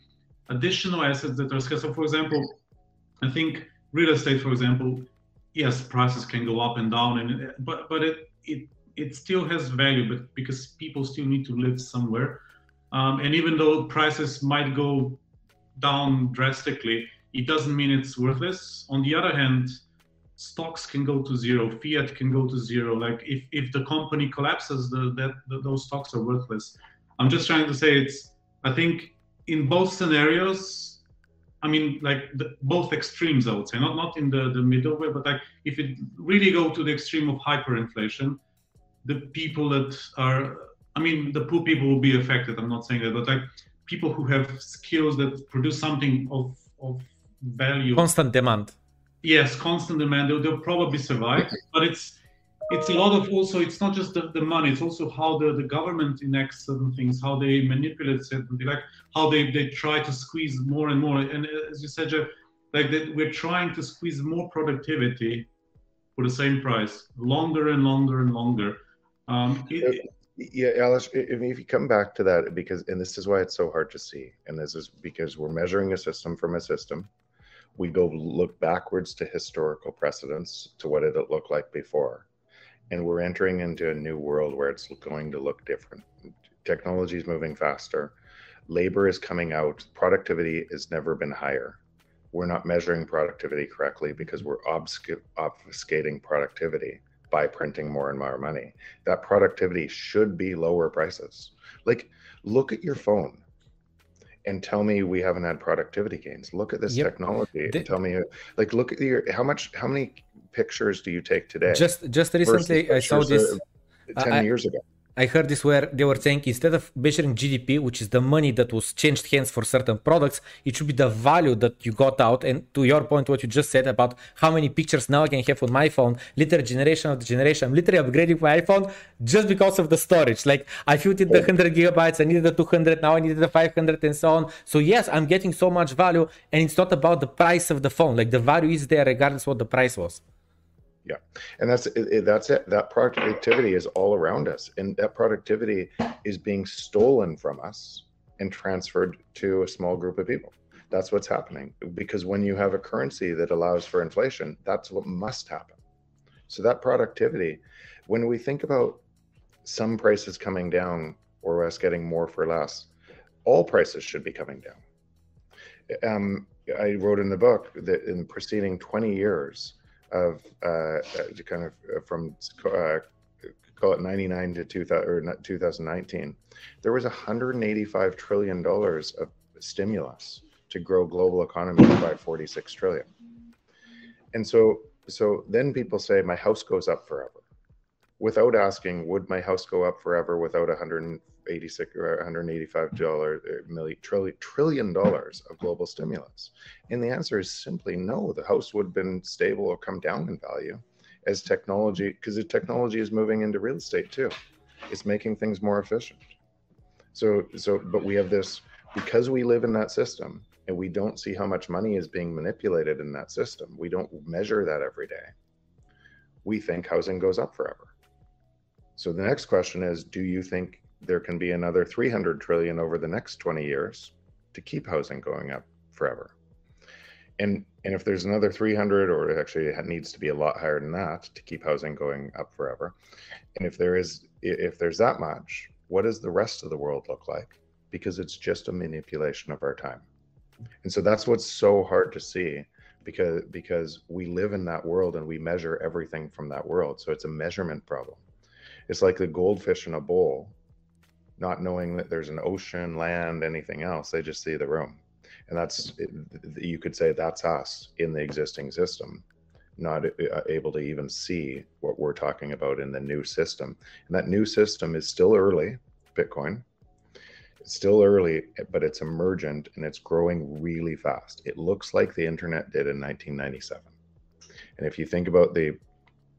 additional assets that are scarce. So, for example, I think real estate, for example, yes, prices can go up and down, and but but it it it still has value, but because people still need to live somewhere, um, and even though prices might go down drastically, it doesn't mean it's worthless. On the other hand, stocks can go to zero, fiat can go to zero. Like if, if the company collapses, the, that the, those stocks are worthless. I'm just trying to say it's. I think in both scenarios, I mean, like the, both extremes, I would say, not not in the the middle way, but like if it really go to the extreme of hyperinflation, the people that are, I mean, the poor people will be affected. I'm not saying that, but like people who have skills that produce something of of value, constant demand. Yes, constant demand. They'll, they'll probably survive, but it's it's a lot of also it's not just the, the money it's also how the, the government enacts certain things how they manipulate certain things like how they, they try to squeeze more and more. And uh, as you said Jeff, like that we're trying to squeeze more productivity for the same price longer and longer and longer. Um, it, yeah alice if you come back to that because and this is why it's so hard to see and this is because we're measuring a system from a system we go look backwards to historical precedents to what did it look like before and we're entering into a new world where it's going to look different. Technology is moving faster, labor is coming out, productivity has never been higher. We're not measuring productivity correctly because we're obfuscating productivity by printing more and more money. That productivity should be lower prices. Like, look at your phone and tell me we haven't had productivity gains. Look at this yep. technology. The, tell me, like, look at your how much, how many pictures do you take today? Just just recently, I saw this. Ten I, years ago. I heard this where they were saying instead of measuring GDP, which is the money that was changed hands for certain products, it should be the value that you got out. And to your point, what you just said about how many pictures now I can have on my phone, literally generation of the generation, I'm literally upgrading my iPhone just because of the storage. Like I filled in the 100 gigabytes, I needed the 200, now I needed the 500 and so on. So yes, I'm getting so much value and it's not about the price of the phone. Like the value is there regardless what the price was. Yeah, and that's it, that's it. That productivity is all around us, and that productivity is being stolen from us and transferred to a small group of people. That's what's happening because when you have a currency that allows for inflation, that's what must happen. So that productivity, when we think about some prices coming down or us getting more for less, all prices should be coming down. Um, I wrote in the book that in the preceding 20 years, of uh, uh kind of uh, from uh, call it 99 to 2000 or 2019 there was 185 trillion dollars of stimulus to grow global economy by 46 trillion. And so so then people say my house goes up forever. Without asking would my house go up forever without 100 86 or 185 dollar uh, million trillion trillion dollars of global stimulus. And the answer is simply no. The house would have been stable or come down in value as technology because the technology is moving into real estate too. It's making things more efficient. So so but we have this because we live in that system and we don't see how much money is being manipulated in that system we don't measure that every day we think housing goes up forever. So the next question is do you think there can be another 300 trillion over the next 20 years to keep housing going up forever. And and if there's another 300 or actually it needs to be a lot higher than that to keep housing going up forever. And if there is if there's that much, what does the rest of the world look like? Because it's just a manipulation of our time. And so that's what's so hard to see because because we live in that world and we measure everything from that world. So it's a measurement problem. It's like the goldfish in a bowl not knowing that there's an ocean, land, anything else. They just see the room. And that's, you could say that's us in the existing system, not uh, able to even see what we're talking about in the new system. And that new system is still early, Bitcoin. It's still early, but it's emergent and it's growing really fast. It looks like the internet did in 1997. And if you think about the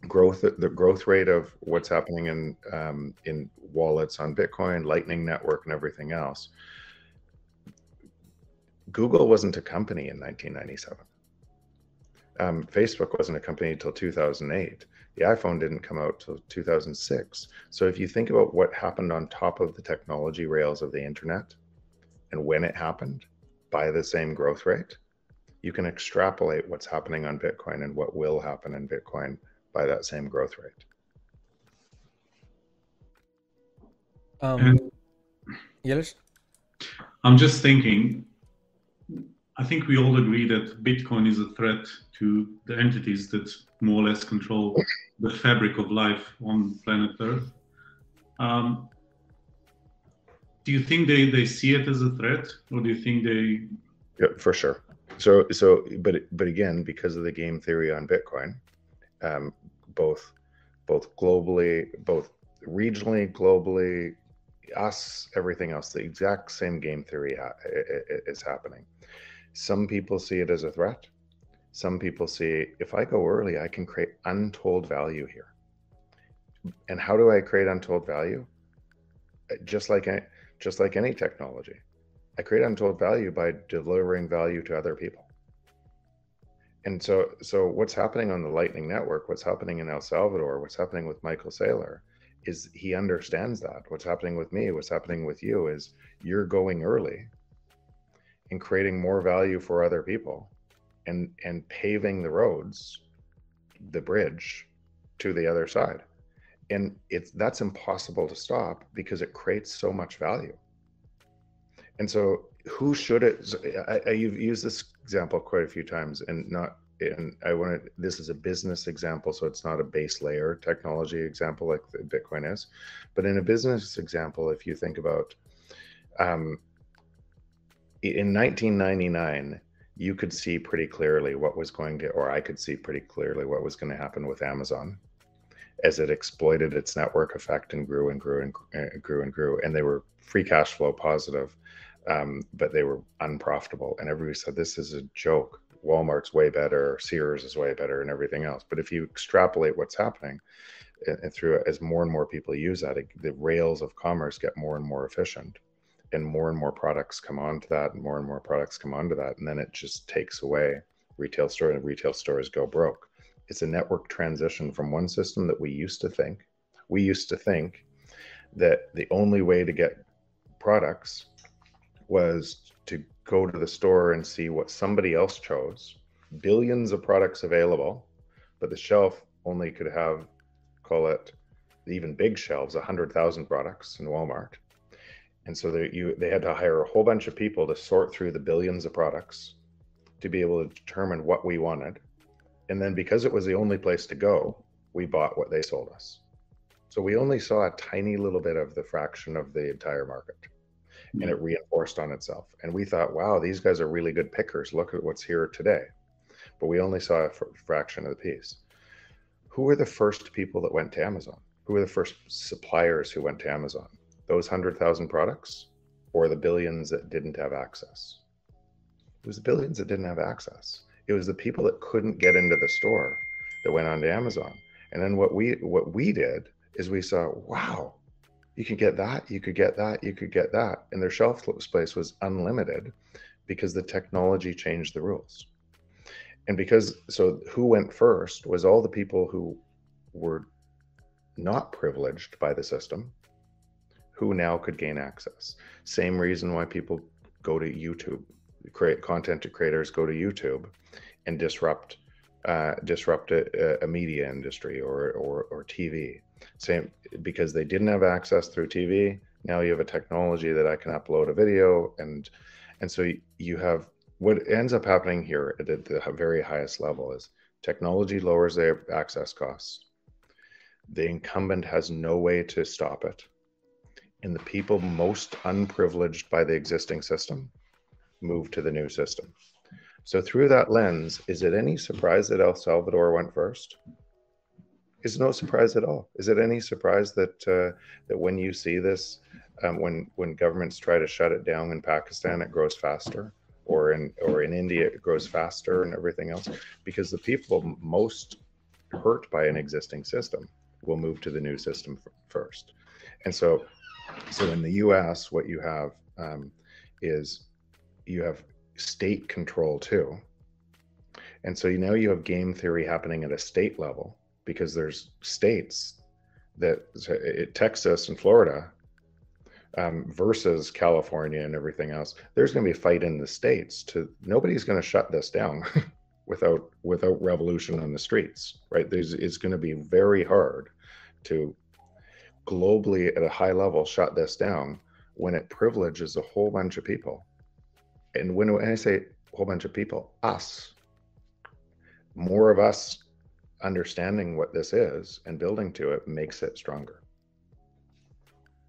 growth the growth rate of what's happening in um, in wallets on Bitcoin, Lightning Network, and everything else. Google wasn't a company in 1997. Um, Facebook wasn't a company until 2008. The iPhone didn't come out till 2006. So if you think about what happened on top of the technology rails of the internet and when it happened by the same growth rate, you can extrapolate what's happening on Bitcoin and what will happen in Bitcoin by that same growth rate. Um, yes. I'm just thinking. I think we all agree that Bitcoin is a threat to the entities that more or less control the fabric of life on planet Earth. Um, do you think they, they see it as a threat, or do you think they? Yeah, for sure. so so but but again because of the game theory on bitcoin um, both both globally both regionally globally us everything else the exact same game theory ha- is happening. Some people see it as a threat. Some people see if i go early i can create untold value here. And how do i create untold value? Uh, just like just like any technology. I create untold value by delivering value to other people. And so, so what's happening on the Lightning Network, what's happening in El Salvador, what's happening with Michael Saylor, is he understands that. What's happening with me, what's happening with you, is you're going early and creating more value for other people, and and paving the roads, the bridge, to the other side, and it's that's impossible to stop because it creates so much value and so, who should it? I, I, you've used this example quite a few times, and not. And I want to. This is a business example, so it's not a base layer technology example like Bitcoin is, but in a business example, if you think about, um, in 1999, you could see pretty clearly what was going to, or I could see pretty clearly what was going to happen with Amazon as it exploited its network effect and grew and grew and uh, grew and grew, and they were free cash flow positive um, but they were unprofitable. And everybody said, this is a joke. Walmart's way better, Sears is way better, and everything else. But if you extrapolate what's happening, and through as more and more people use that, it, the rails of commerce get more and more efficient, and more and more products come onto that, and more and more products come onto that, and then it just takes away retail store, and retail stores go broke. It's a network transition from one system that we used to think. We used to think that the only way to get products was to go to the store and see what somebody else chose. Billions of products available, but the shelf only could have, call it, even big shelves, 100,000 products in Walmart. And so they, you, they had to hire a whole bunch of people to sort through the billions of products to be able to determine what we wanted. And then because it was the only place to go, we bought what they sold us. So we only saw a tiny little bit of the fraction of the entire market and it mm-hmm. reinforced on itself. And we thought, wow, these guys are really good pickers. Look at what's here today. But we only saw a fraction of the piece. Who were the first people that went to Amazon? Who were the first suppliers who went to Amazon? Those 100,000 products or the billions that didn't have access? It was the billions that didn't have access. It was the people that couldn't get into the store that went on to Amazon. And then what we what we did is we saw, wow, you could get that, you could get that, you could get that. And their shelf space was unlimited because the technology changed the rules. And because, so who went first was all the people who were not privileged by the system who now could gain access. Same reason why people go to YouTube, create content creators go to YouTube and disrupt uh, disrupt a, a, media industry or, or, or TV same because they didn't have access through TV. Now you have a technology that I can upload a video and and so you have what ends up happening here at the very highest level is technology lowers their access costs. The incumbent has no way to stop it. And the people most unprivileged by the existing system move to the new system. So, through that lens, is it any surprise that El Salvador went first? Is no surprise at all. Is it any surprise that uh, that when you see this, um, when when governments try to shut it down in Pakistan, it grows faster, or in or in India, it grows faster, and everything else, because the people most hurt by an existing system will move to the new system first, and so so in the U.S., what you have um, is you have state control too. And so you now you have game theory happening at a state level because there's states that Texas and Florida um, versus California and everything else. There's going to be a fight in the states. To nobody's going to shut this down *laughs* without without revolution on the streets, right? There's it's going to be very hard to globally at a high level shut this down when it privileges a whole bunch of people. And when, when I say a whole bunch of people, us, more of us understanding what this is and building to it makes it stronger.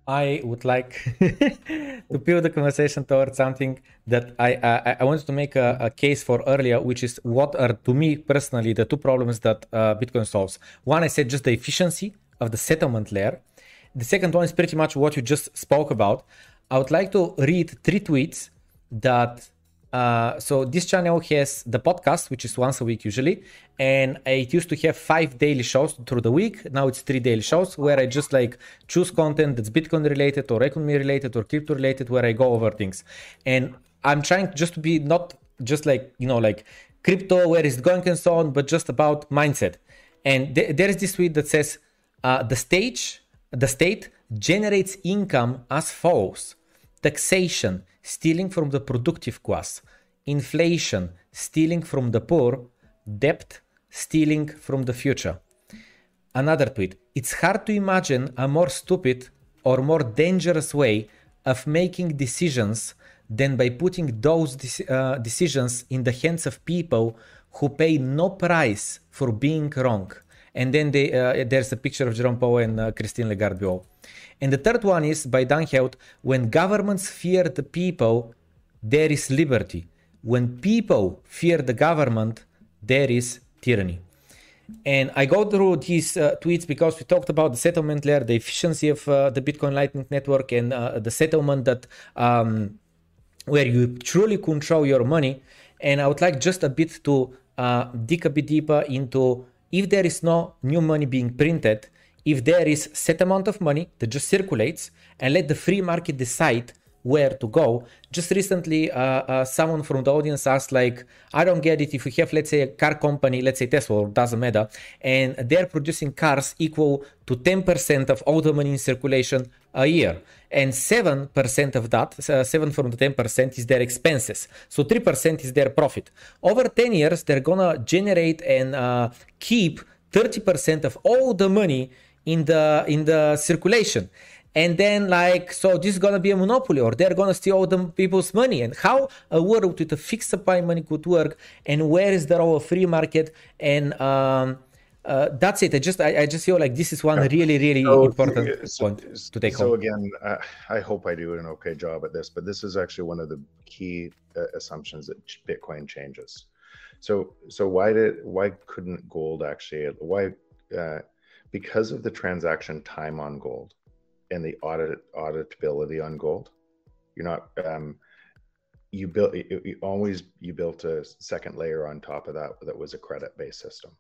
I would like *laughs* to pivot the conversation towards something that I I, I wanted to make a, a, case for earlier, which is what are to me personally the two problems that uh, Bitcoin solves. One, I said just the efficiency of the settlement layer. The second one is pretty much what you just spoke about. I would like to read three tweets that uh, so this channel has the podcast, which is once a week usually, and it used to have five daily shows through the week. Now it's three daily shows where I just like choose content that's Bitcoin related or economy related or crypto related, where I go over things. And I'm trying just to be not just like you know like crypto where it's going and so on, but just about mindset. And th- there is this tweet that says uh, the stage, the state generates income as follows: taxation stealing from the productive class, inflation, stealing from the poor, debt, stealing from the future. Another tweet It's hard to imagine a more stupid or more dangerous way of making decisions than by putting those de- uh, decisions in the hands of people who pay no price for being wrong. And then they, uh, there's a picture of Jerome Powell and uh, Christine Lagarde. And the third one is by Dan Held when governments fear the people, there is liberty. When people fear the government, there is tyranny. And I go through these uh, tweets because we talked about the settlement layer, the efficiency of uh, the Bitcoin Lightning Network, and uh, the settlement that um, where you truly control your money. And I would like just a bit to uh, dig a bit deeper into if there is no new money being printed, if there is set amount of money that just circulates and let the free market decide where to go. Just recently, uh, uh, someone from the audience asked, like, I don't get it. If we have, let's say, a car company, let's say Tesla, or doesn't matter, and they're producing cars equal to 10% of all the money in circulation a year, and 7% of that, uh, 7 from the 10% is their expenses. So 3% is their profit. Over 10 years, they're gonna generate and uh, keep 30% of all the money in the in the circulation and then like so this is gonna be a monopoly or they're gonna steal all the people's money and how a world with a fixed supply money could work and where is the role of free market and um, uh, that's it. I just I, I, just feel like this is one really really so, important so, point to take so home. So again, uh, I hope I do an okay job at this, but this is actually one of the key uh, assumptions that Bitcoin changes. So so why did why couldn't gold actually why uh, because of the transaction time on gold and the audit auditability on gold you're not um, you built you, always you built a second layer on top of that that was a credit based system.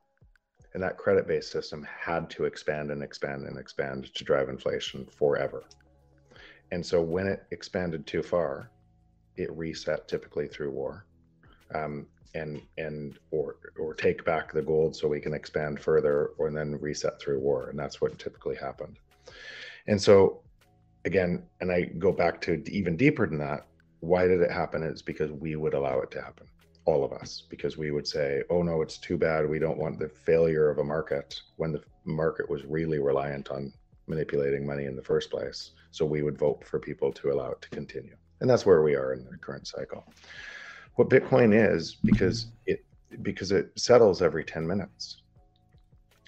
And that credit based system had to expand and expand and expand to drive inflation forever. And so when it expanded too far it reset typically through war. Um, and and or or take back the gold so we can expand further or then reset through war and that's what typically happened. And so again and i go back to even deeper than that why did it happen it's because we would allow it to happen all of us because we would say oh no it's too bad. We don't want the failure of a market when the market was really reliant on manipulating money in the first place. So we would vote for people to allow it to continue. And that's where we are in the current cycle what Bitcoin is because it because it settles every 10 minutes.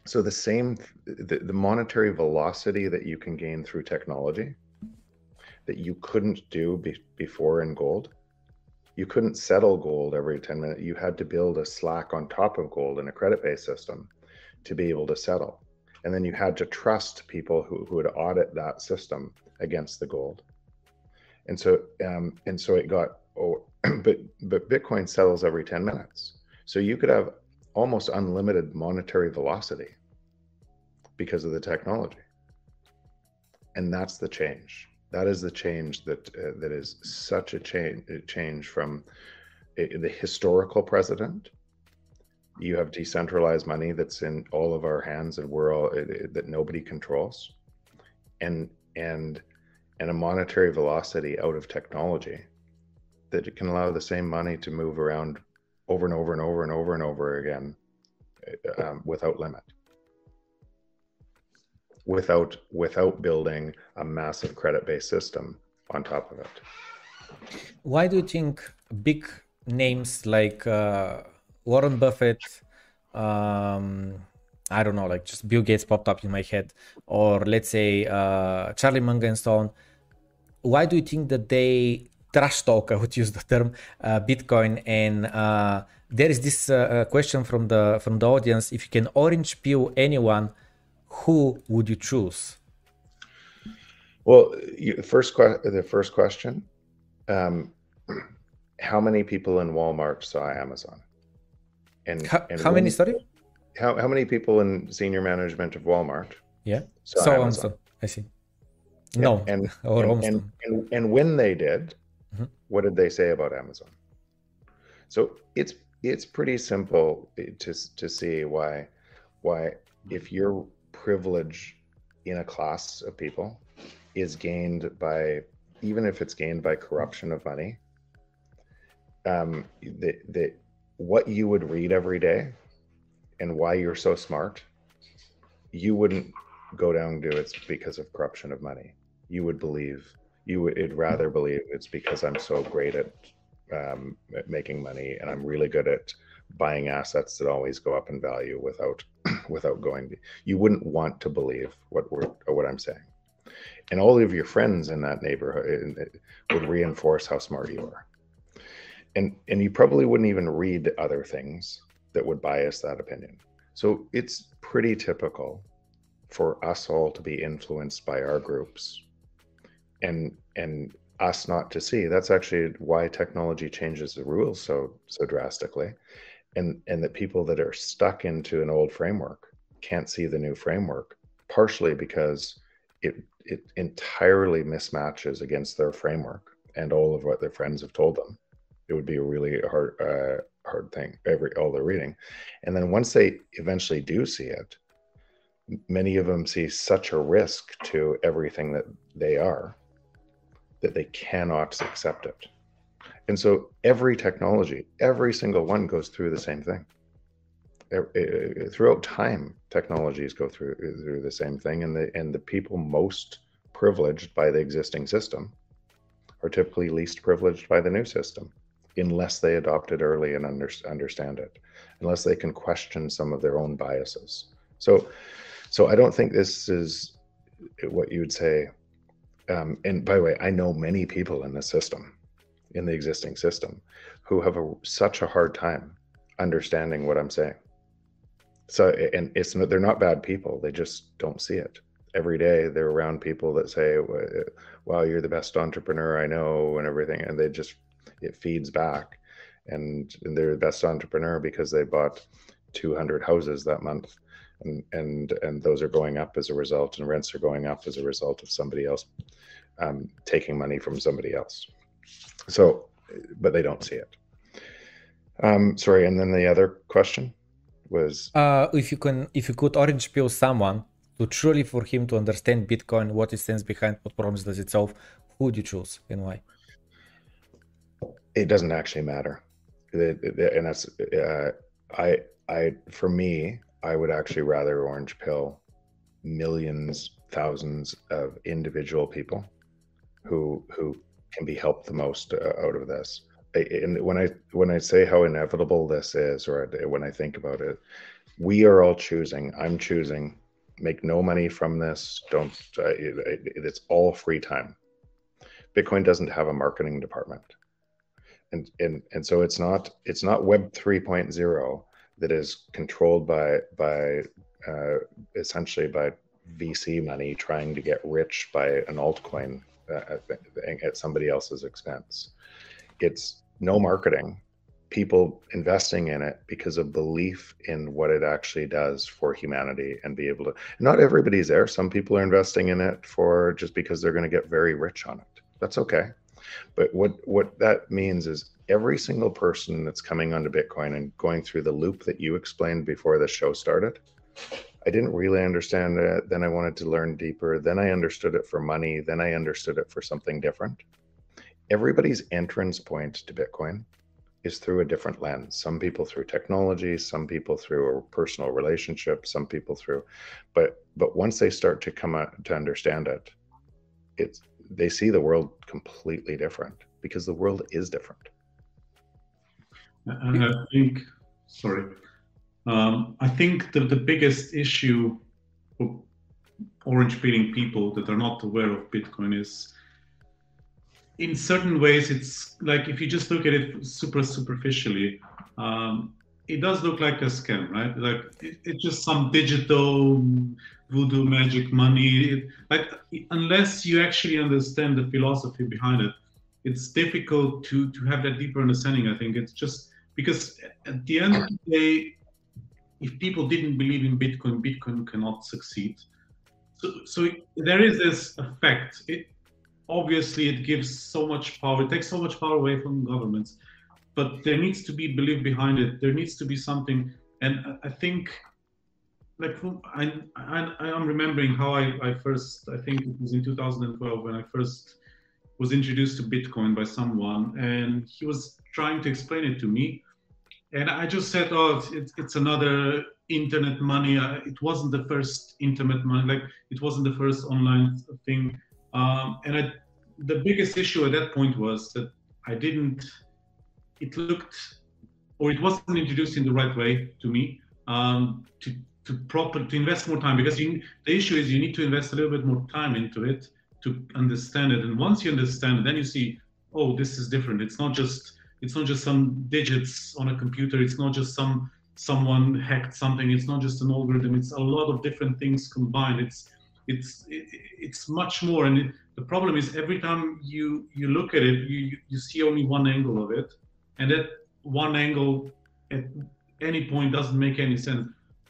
So the same the, the monetary velocity that you can gain through technology that you couldn't do be, before in gold. You couldn't settle gold every 10 minutes. You had to build a slack on top of gold in a credit based system to be able to settle. And then you had to trust people who, who would audit that system against the gold. And so um, and so it got oh, *clears throat* but but Bitcoin settles every 10 minutes. So you could have almost unlimited monetary velocity because of the technology. And that's the change. That is the change that uh, that is such a change change from uh, the historical president. You have decentralized money that's in all of our hands and we're all uh, that nobody controls. And and and a monetary velocity out of technology that it can allow the same money to move around over and over and over and over and over again uh, um, without limit without without building a massive credit based system on top of it why do you think big names like uh, warren buffett um, I don't know, like just Bill Gates popped up in my head, or let's say uh, Charlie so. Why do you think that they trash talk? I would use the term uh, Bitcoin. And uh, there is this uh, uh, question from the from the audience: If you can orange pill anyone, who would you choose? Well, you, first que- the first question: um, How many people in Walmart saw Amazon? And how, and how many? Sorry how, how many people in senior management of Walmart? Yeah. So Amazon. I see. No. And *laughs* and, and, and, and, when they did, mm-hmm. what did they say about Amazon? So it's it's pretty simple to to see why why if your privilege in a class of people is gained by even if it's gained by corruption of money um the the what you would read every day and why you're so smart, you wouldn't go down to it's because of corruption of money. You would believe you would rather believe it's because I'm so great at, um, at making money and I'm really good at buying assets that always go up in value without *clears throat* without going. You wouldn't want to believe what we're what I'm saying, and all of your friends in that neighborhood would reinforce how smart you are, and and you probably wouldn't even read other things that would bias that opinion. So it's pretty typical for us all to be influenced by our groups and and us not to see. That's actually why technology changes the rules so so drastically and and that people that are stuck into an old framework can't see the new framework partially because it it entirely mismatches against their framework and all of what their friends have told them. It would be a really hard uh, hard thing every all they're reading. And then once they eventually do see it many of them see such a risk to everything that they are that they cannot accept it and so every technology every single one goes through the same thing throughout time technologies go through through the same thing and the and the people most privileged by the existing system are typically least privileged by the new system unless they adopt it early and under, understand it, unless they can question some of their own biases. So, so I don't think this is what you would say. Um, and by the way, I know many people in the system, in the existing system, who have a, such a hard time understanding what I'm saying. So, and it's they're not bad people; they just don't see it. Every day, they're around people that say, "Wow, you're the best entrepreneur I know," and everything, and they just it feeds back and, and they're the best entrepreneur because they bought 200 houses that month and and and those are going up as a result and rents are going up as a result of somebody else um, taking money from somebody else. So but they don't see it. Um sorry and then the other question was? Uh if you can if you could orange pill someone to truly for him to understand bitcoin what it stands behind what problems does it solve who would you choose and why? It doesn't actually matter. and that's uh, I I for me I would actually rather orange pill millions thousands of individual people who who can be helped the most uh, out of this. And when i when i say how inevitable this is or when i think about it we are all choosing i'm choosing make no money from this don't uh, it, it, it's all free time. Bitcoin doesn't have a marketing department. And and and so it's not it's not web 3.0 that is controlled by by uh, essentially by vc money trying to get rich by an altcoin uh, at somebody else's expense. It's no marketing. People investing in it because of belief in what it actually does for humanity and be able to not everybody's there. Some people are investing in it for just because they're going to get very rich on it. That's okay but what what that means is every single person that's coming onto Bitcoin and going through the loop that you explained before the show started, I didn't really understand it. Then I wanted to learn deeper. Then I understood it for money. Then I understood it for something different. Everybody's entrance point to Bitcoin is through a different lens. Some people through technology, some people through a personal relationship, some people through, but but once they start to come out to understand it, it's they see the world completely different because the world is different. And I think, sorry, Um, I think the, the biggest issue for orange pilling people that are not aware of Bitcoin is in certain ways it's like if you just look at it super superficially um, it does look like a scam right like it, it's just some digital voodoo magic money. Like unless you actually understand the philosophy behind it it's difficult to to have that deeper understanding i think. It's just because at the end of the day if people didn't believe in bitcoin bitcoin cannot succeed. So, so there is this effect. It, obviously it gives so much power. It takes so much power away from governments but there needs to be belief behind it. There needs to be something. And i think like I, I i'm remembering how I, I first i think it was in 2012 when i first was introduced to bitcoin by someone and he was trying to explain it to me. And i just said oh it's, it's another internet money. It wasn't the first internet money like it wasn't the first online thing. Um, and I, the biggest issue at that point was that I didn't, it looked, or it wasn't introduced in the right way to me um, to, to proper, to invest more time because you, the issue is you need to invest a little bit more time into it to understand it. And once you understand it, then you see, oh, this is different. It's not just, it's not just some digits on a computer. It's not just some, someone hacked something. It's not just an algorithm. It's a lot of different things combined. It's, it's it, it's much more and it, the problem is every time you you look at it you you see only one angle of it and that one angle at any point doesn't make any sense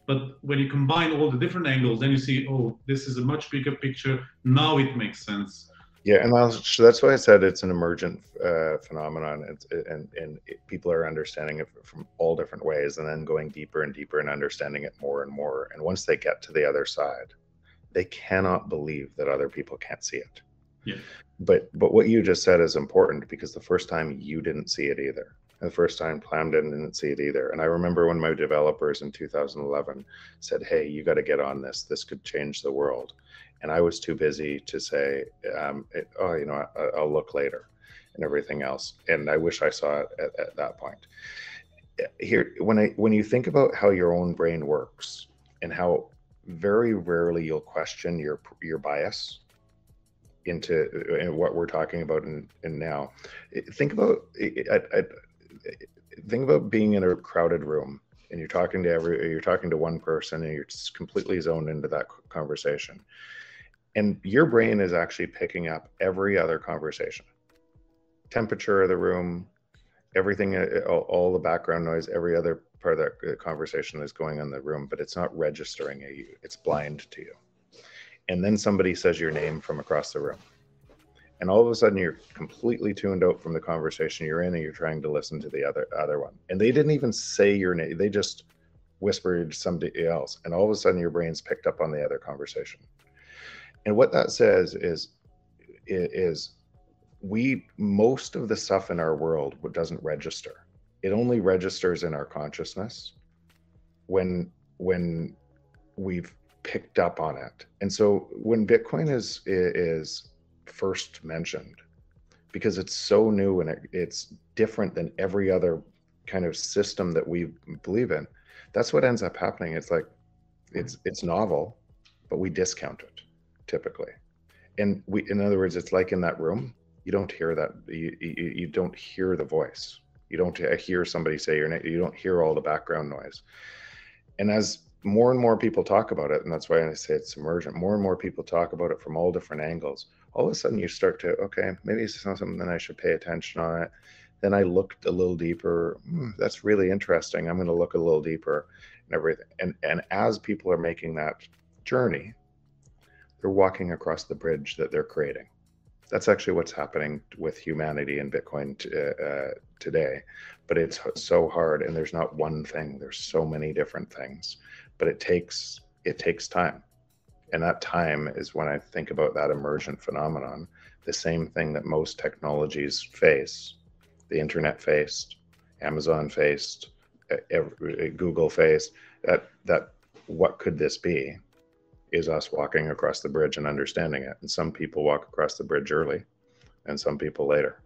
but when you combine all the different angles then you see oh this is a much bigger picture now it makes sense yeah and that's, that's why i said it's an emergent uh, phenomenon it's, and and it, people are understanding it from all different ways and then going deeper and deeper and understanding it more and more and once they get to the other side they cannot believe that other people can't see it. Yeah. But but what you just said is important because the first time you didn't see it either. The first time Plam didn't see it either. And I remember when my developers in 2011 said, "Hey, you got to get on this. This could change the world." And I was too busy to say, um, it, "Oh, you know, I, will look later," and everything else. And I wish I saw it at, at that point. Here, when I when you think about how your own brain works and how very rarely you'll question your your bias into in what we're talking about in, in now. Eh, think about eh, eh, I, I, think about being in a crowded room and you're talking to every you're talking to one person and you're just completely zoned into that conversation and your brain is actually picking up every other conversation temperature of the room everything uh, uh, all, all the background noise every other part of that uh, conversation is going on in the room, but it's not registering you. It's blind to you. And then somebody says your name from across the room. And all of a sudden you're completely tuned out from the conversation you're in and you're trying to listen to the other other one. And they didn't even say your name. They just whispered somebody else. And all of a sudden your brain's picked up on the other conversation. And what that says is is we most of the stuff in our world doesn't register it only registers in our consciousness when when we've picked up on it and so when bitcoin is is first mentioned because it's so new and it, it's different than every other kind of system that we believe in that's what ends up happening it's like it's mm-hmm. it's novel but we discount it typically and we in other words it's like in that room you don't hear that you, you, you don't hear the voice you don't hear somebody say your name. You don't hear all the background noise. And as more and more people talk about it, and that's why I say it's emergent, more and more people talk about it from all different angles. All of a sudden, you start to, okay, maybe it's not something that I should pay attention on it. Then I looked a little deeper. Hmm, that's really interesting. I'm going to look a little deeper and everything. And and as people are making that journey, they're walking across the bridge that they're creating that's actually what's happening with humanity and Bitcoin t- uh, uh, today. But it's so hard, and there's not one thing. There's so many different things, but it takes it takes time, and that time is when I think about that emergent phenomenon. The same thing that most technologies face, the internet faced, Amazon faced, Google faced. That that what could this be? is us walking across the bridge and understanding it. And some people walk across the bridge early and some people later.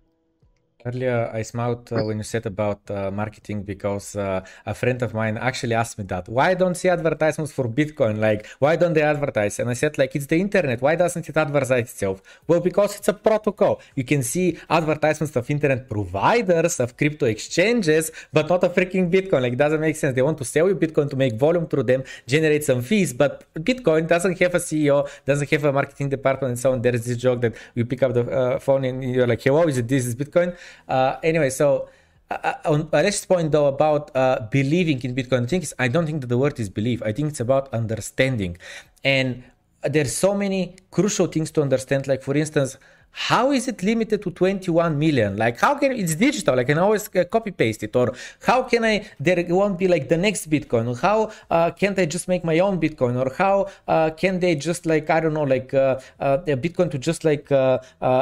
Earlier, I smiled uh, when you said about uh, marketing because uh, a friend of mine actually asked me that. Why don't see advertisements for Bitcoin? Like, why don't they advertise? And I said, like, it's the internet. Why doesn't it advertise itself? Well, because it's a protocol. You can see advertisements of internet providers, of crypto exchanges, but not a freaking Bitcoin. Like, it doesn't make sense. They want to sell you Bitcoin to make volume through them, generate some fees, but Bitcoin doesn't have a CEO, doesn't have a marketing department, and so on. There is this joke that you pick up the uh, phone and you're like, hello, is it this is Bitcoin? Uh, anyway, so uh, uh on Alex's point though about uh, believing in Bitcoin, I think I don't think that the word is belief. I think it's about understanding, and there's so many crucial things to understand. Like for instance, how is it limited to 21 million? Like how can it's digital i can always uh, copy paste it or how can i there won't be like the next bitcoin? Or how uh, can't i just make my own bitcoin? Or how uh, can they just like i don't know like uh, uh bitcoin to just like uh,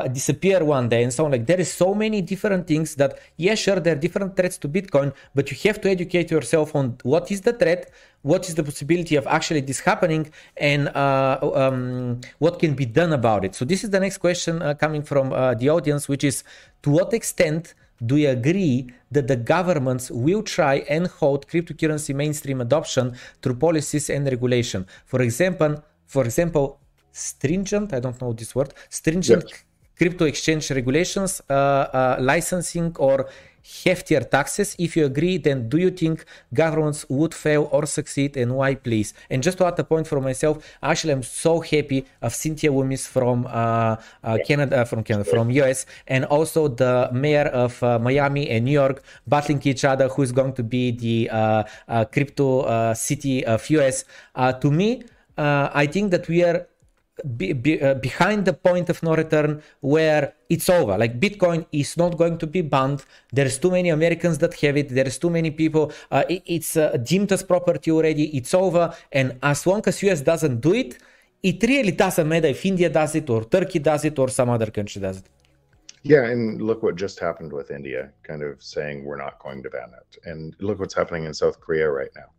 disappear one day and so on? Like there is so many different things that yeah sure there are different threats to bitcoin but you have to educate yourself on what is the threat what is the possibility of actually this happening and uh, um, what can be done about it so this is the next question uh, coming from uh, the audience which is to what extent do you agree that the governments will try and hold cryptocurrency mainstream adoption through policies and regulation for example for example stringent i don't know this word stringent yes. crypto exchange regulations uh, uh, licensing or heftier taxes? If you agree, then do you think governments would fail or succeed and why, please? And just to add a point for myself, actually, I'm so happy of Cynthia Lummis from uh, uh, Canada, from Canada, from US, and also the mayor of uh, Miami and New York battling each other, who is going to be the uh, uh, crypto uh, city of US. to me, I think that we are be, be, uh, behind the point of no return where it's over. Like bitcoin is not going to be banned. There's too many americans that have it. There's too many people uh, it, it's uh, deemed as property already. It's over. And as long as us doesn't do it it really doesn't matter if india does it or turkey does it or some other country does it. Yeah, and look what just happened with India, kind of saying we're not going to ban it. And look what's happening in South Korea right now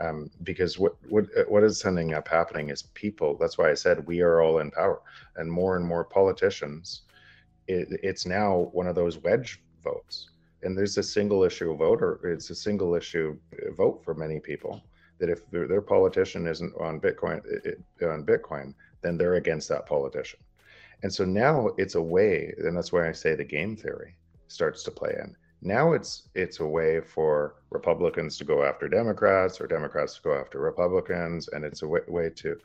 um, because what what uh, what is ending up happening is people. That's why I said we are all in power, and more and more politicians. It, it's now one of those wedge votes, and there's a single issue vote, or it's a single issue uh, vote for many people. That if their, their politician isn't on Bitcoin on Bitcoin, then they're against that politician. And so now it's a way, and that's why I say the game theory starts to play in now it's it's a way for Republicans to go after Democrats or Democrats to go after Republicans, and it's a way, to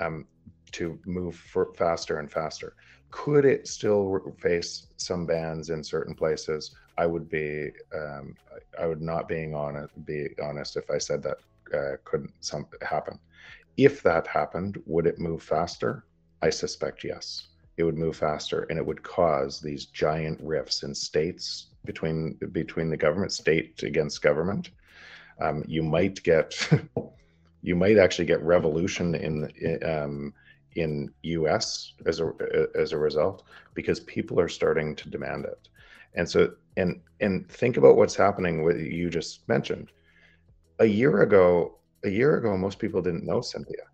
um, to move faster and faster. Could it still face some bans in certain places? I would be um, I would not being honest be honest if I said that uh, couldn't some happen. If that happened, would it move faster? I suspect yes. It would move faster, and it would cause these giant rifts in states between between the government, state against government. Um, you might get *laughs* you might actually get revolution in um, in U.S. as a as a result because people are starting to demand it, and so and and think about what's happening with you just mentioned. A year ago, a year ago, most people didn't know Cynthia.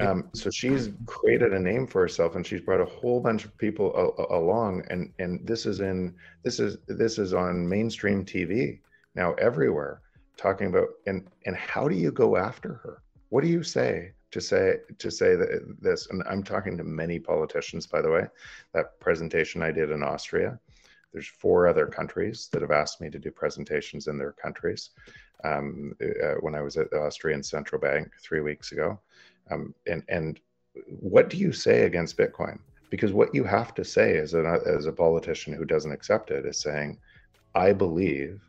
Um, so she's created a name for herself, and she's brought a whole bunch of people a- a- along. And and this is in this is this is on mainstream TV now everywhere, talking about and and how do you go after her? What do you say to say to say that this? And I'm talking to many politicians, by the way. That presentation I did in Austria. There's four other countries that have asked me to do presentations in their countries. Um, uh, when I was at the Austrian Central Bank three weeks ago um, and and what do you say against Bitcoin? Because what you have to say as a as a politician who doesn't accept it is saying, I believe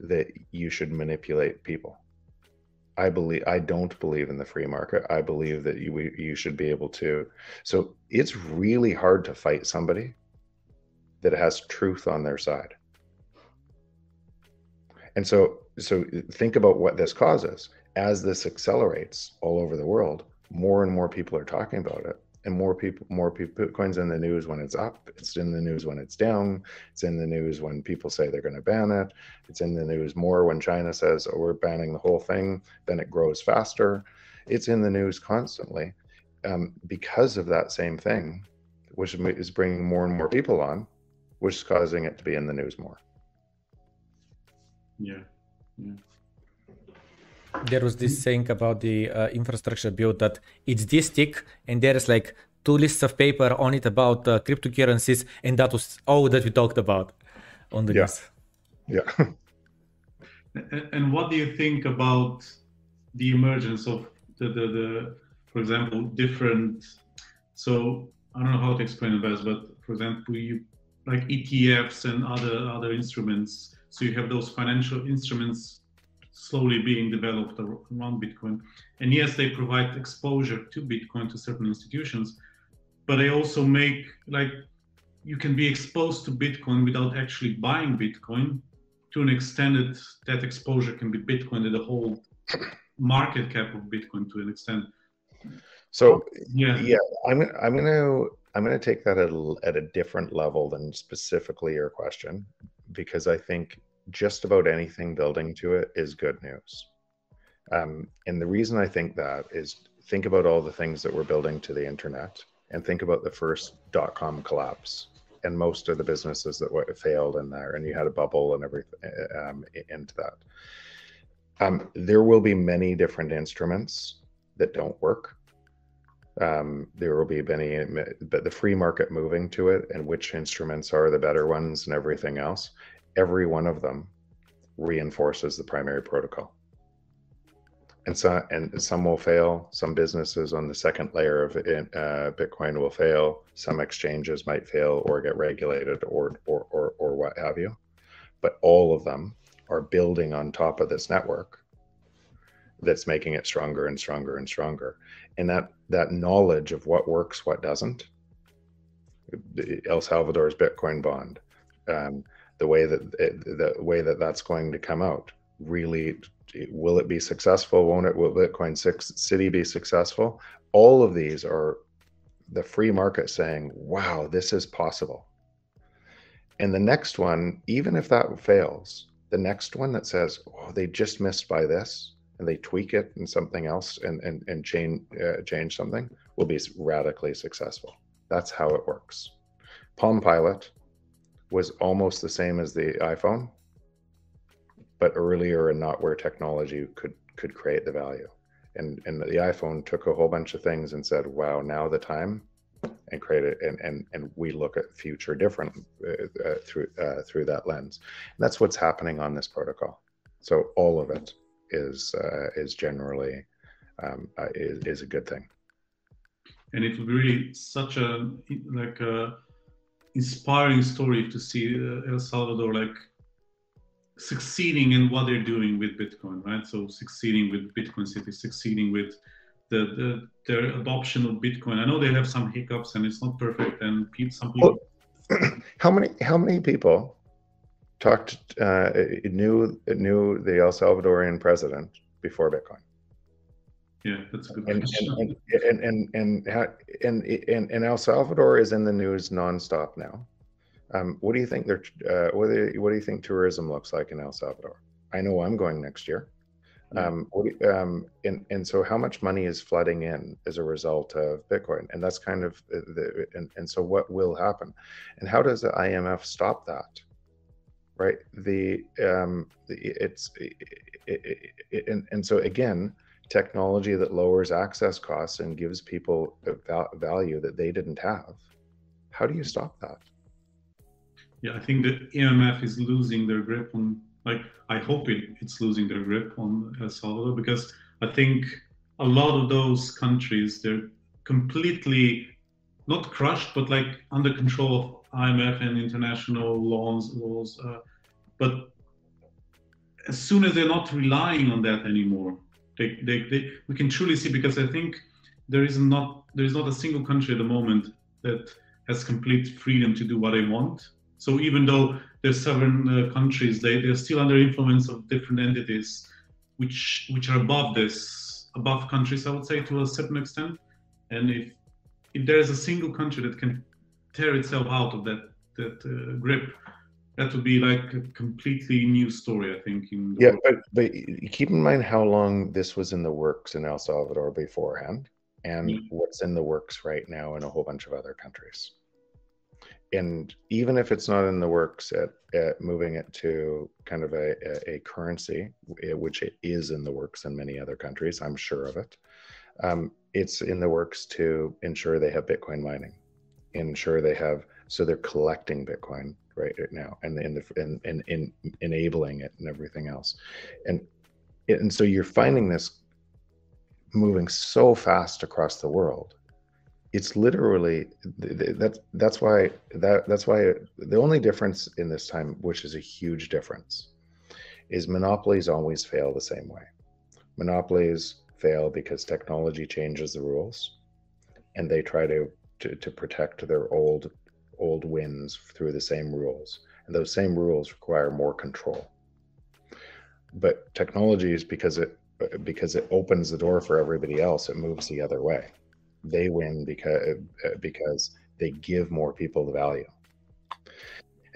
that you should manipulate people. I believe I don't believe in the free market. I believe that you you should be able to. So it's really hard to fight somebody that has truth on their side. And so so think about what this causes as this accelerates all over the world, more and more people are talking about it. And more people, more people, Bitcoin's in the news when it's up. It's in the news when it's down. It's in the news when people say they're going to ban it. It's in the news more when China says, oh, we're banning the whole thing. Then it grows faster. It's in the news constantly um, because of that same thing, which is bringing more and more people on which is causing it to be in the news more. Yeah. yeah. There was this saying about the uh, infrastructure build that it's this thick and there is like two lists of paper on it about uh, cryptocurrencies, and that was all that we talked about on the yeah. news. Yeah. and what do you think about the emergence of the, the, the for example, different? So I don't know how to explain it best, but for example, you like ETFs and other other instruments. So you have those financial instruments slowly being developed around Bitcoin. And yes, they provide exposure to Bitcoin to certain institutions, but they also make like you can be exposed to Bitcoin without actually buying Bitcoin to an extent that that exposure can be Bitcoin to the whole market cap of Bitcoin to an extent. So yeah, yeah, I'm I'm gonna I'm gonna take that at a, at a different level than specifically your question because I think just about anything building to it is good news. Um, and the reason I think that is think about all the things that we're building to the internet and think about the first dot com collapse and most of the businesses that failed in there and you had a bubble and everything um, into that. Um, there will be many different instruments that don't work. Um, there will be many but the free market moving to it and which instruments are the better ones and everything else every one of them reinforces the primary protocol. And so and some will fail some businesses on the second layer of uh, bitcoin will fail some exchanges might fail or get regulated or, or or or what have you. But all of them are building on top of this network that's making it stronger and stronger and stronger. And that that knowledge of what works what doesn't el salvador's bitcoin bond um, the way that it, the way that that's going to come out really will it be successful? Won't it? Will Bitcoin City be successful? All of these are the free market saying, wow, this is possible. And the next one, even if that fails, the next one that says, oh, they just missed by this and they tweak it and something else and, and, and change, uh, change something will be radically successful. That's how it works. Palm Pilot was almost the same as the iPhone but earlier and not where technology could could create the value. And and the iPhone took a whole bunch of things and said, "Wow, now the time," and create it. And and and we look at future different uh, uh, through uh, through that lens. And that's what's happening on this protocol. So all of it is uh, is generally um, uh, is, is a good thing. And it would be really such a like a inspiring story to see uh, El Salvador like succeeding in what they're doing with Bitcoin, right? So succeeding with Bitcoin City, succeeding with the, the their adoption of Bitcoin. I know they have some hiccups and it's not perfect, and some people. Well, *clears throat* how many how many people talked uh, knew knew the El Salvadorian president before Bitcoin? Yeah, that's a good and, question. And and, and and and and and El Salvador is in the news nonstop now. Um, what do you think? They're, uh, what, do you, what do you think tourism looks like in El Salvador? I know I'm going next year. Um, you, um, and, and so how much money is flooding in as a result of Bitcoin? And that's kind of the, and, and so what will happen? And how does the IMF stop that? Right. The, um, the it's, it, it, it, and, and so again, technology that lowers access costs and gives people value that they didn't have. How do you stop that? yeah, I think the IMF is losing their grip on, like, I hope it, it's losing their grip on El Salvador because I think a lot of those countries, they're completely not crushed, but like under control of IMF and international laws. laws uh, but as soon as they're not relying on that anymore, they, they, they, we can truly see because I think there is not there is not a single country at the moment that has complete freedom to do what they want so even though there's seven uh, countries, they, they're still under influence of different entities, which which are above this, above countries, I would say, to a certain extent. And if if there is a single country that can tear itself out of that that uh, grip, that would be like a completely new story, I think. In yeah, but, but keep in mind how long this was in the works in El Salvador beforehand, and yeah. what's in the works right now in a whole bunch of other countries and even if it's not in the works at, at moving it to kind of a, a, a, currency, which it is in the works in many other countries, I'm sure of it. Um, it's in the works to ensure they have Bitcoin mining, ensure they have so they're collecting Bitcoin right, right now and in the and, and in enabling it and everything else, and and so you're finding this moving so fast across the world. It's literally that's that's why that that's why the only difference in this time which is a huge difference is monopolies always fail the same way. Monopolies fail because technology changes the rules and they try to to, to protect their old old wins through the same rules and those same rules require more control. But technology is because it because it opens the door for everybody else it moves the other way. They win because uh, because they give more people the value.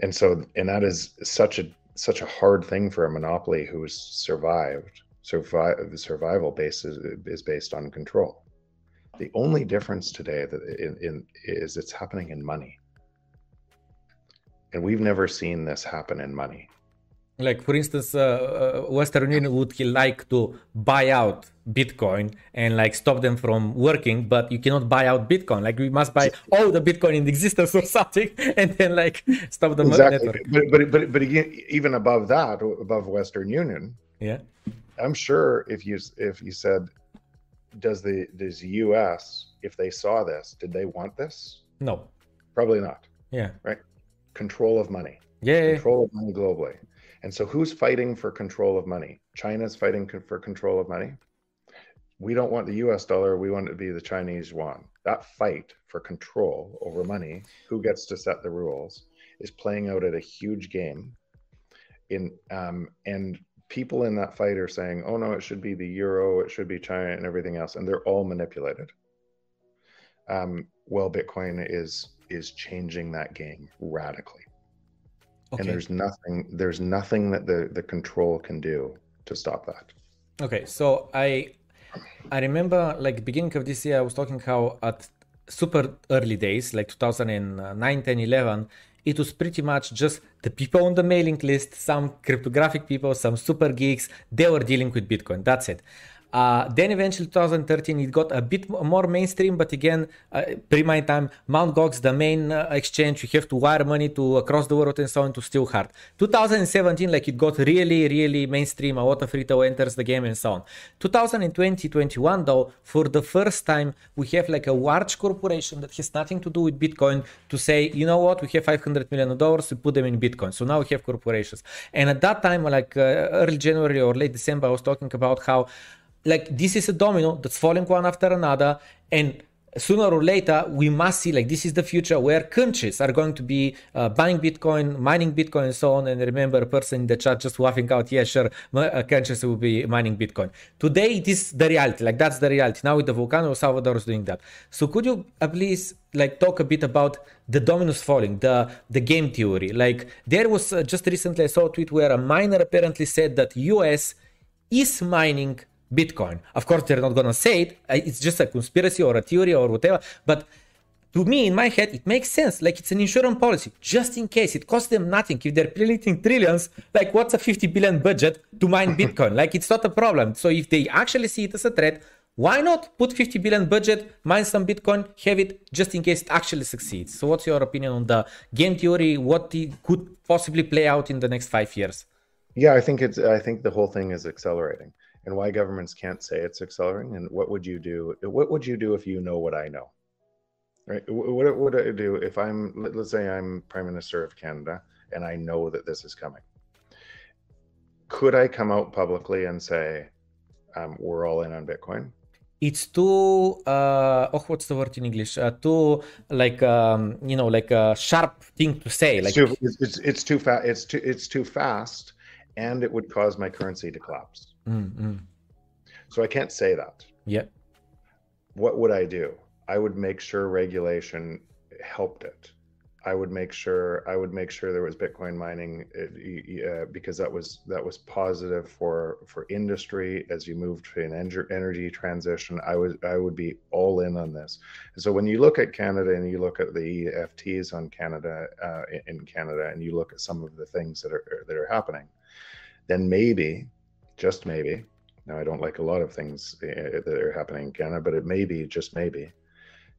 And so and that is such a such a hard thing for a monopoly who's survived survive the survival base is, is based on control. The only difference today that in, in is it's happening in money and we've never seen this happen in money. Like for instance uh, uh, western union would he like to buy out bitcoin and like stop them from working but you cannot buy out bitcoin. Like we must buy all the bitcoin in existence or *laughs* something and then like stop the exactly. network. But, but but but again even above that above western union yeah. I'm sure if you if you said does the does us if they saw this did they want this? No. Probably not. Yeah. Right control of money yeah control of money globally and so, who's fighting for control of money? China's fighting for control of money. We don't want the US dollar, we want it to be the Chinese yuan. That fight for control over money, who gets to set the rules, is playing out at a huge game. In um, and people in that fight are saying, "Oh no, it should be the euro, it should be China, and everything else," and they're all manipulated. Um, well, Bitcoin is is changing that game radically. Okay. And there's nothing there's nothing that the the control can do to stop that. Okay, so I I remember like beginning of this year I was talking how at super early days like 2009 10 11 it was pretty much just the people on the mailing list some cryptographic people some super geeks they were dealing with bitcoin that's it uh, then eventually 2013 it got a bit more mainstream, but again, uh, pre my time, Mt. Gox, the main uh, exchange, you have to wire money to across the world and so on to still hard. 2017, like it got really, really mainstream. A lot of retail enters the game and so on. 2020, 21 though, for the first time, we have like a large corporation that has nothing to do with Bitcoin to say, you know what, we have 500 million dollars, we put them in Bitcoin. So now we have corporations. And at that time, like uh, early January or late December, I was talking about how like this is a domino that's falling one after another and sooner or later we must see like this is the future where countries are going to be uh, buying bitcoin mining bitcoin and so on. And remember a person in the chat just laughing out yeah sure uh, countries will be mining bitcoin. Today it is the reality like that's the reality. Now with the volcano salvador is doing that. So could you uh, please like talk a bit about the dominoes falling the the game theory? Like there was uh, just recently i saw a tweet where a miner apparently said that us is mining Bitcoin. Of course, they're not gonna say it. It's just a conspiracy or a theory or whatever. But to me, in my head, it makes sense. Like it's an insurance policy, just in case. It costs them nothing. If they're printing trillions, like what's a 50 billion budget to mine *laughs* Bitcoin? like it's not a problem. So if they actually see it as a threat, why not put 50 billion budget, mine some Bitcoin, have it just in case it actually succeeds? So what's your opinion on the game theory? What it could possibly play out in the next five years? Yeah, I think it's. I think the whole thing is accelerating and why governments can't say it's accelerating and what would you do what would you do if you know what i know? Right? What would i do if i'm let's say i'm prime minister of canada and i know that this is coming. Could i come out publicly and say um, we're all in on bitcoin? It's too uh oh what's the word in english? Uh, too like um you know like a sharp thing to say like it's too, it's, it's too fast it's too it's too fast and it would cause my currency to collapse Mm-hmm. So I can't say that. Yep. What would I do? I would make sure regulation helped it. I would make sure I would make sure there was Bitcoin mining uh, because that was that was positive for for industry as you moved to an energy transition. I was I would be all in on this. And so when you look at Canada and you look at the EFTs on Canada uh, in Canada and you look at some of the things that are that are happening, then maybe, just maybe. Now I don't like a lot of things uh, that are happening in Canada, but it may be just maybe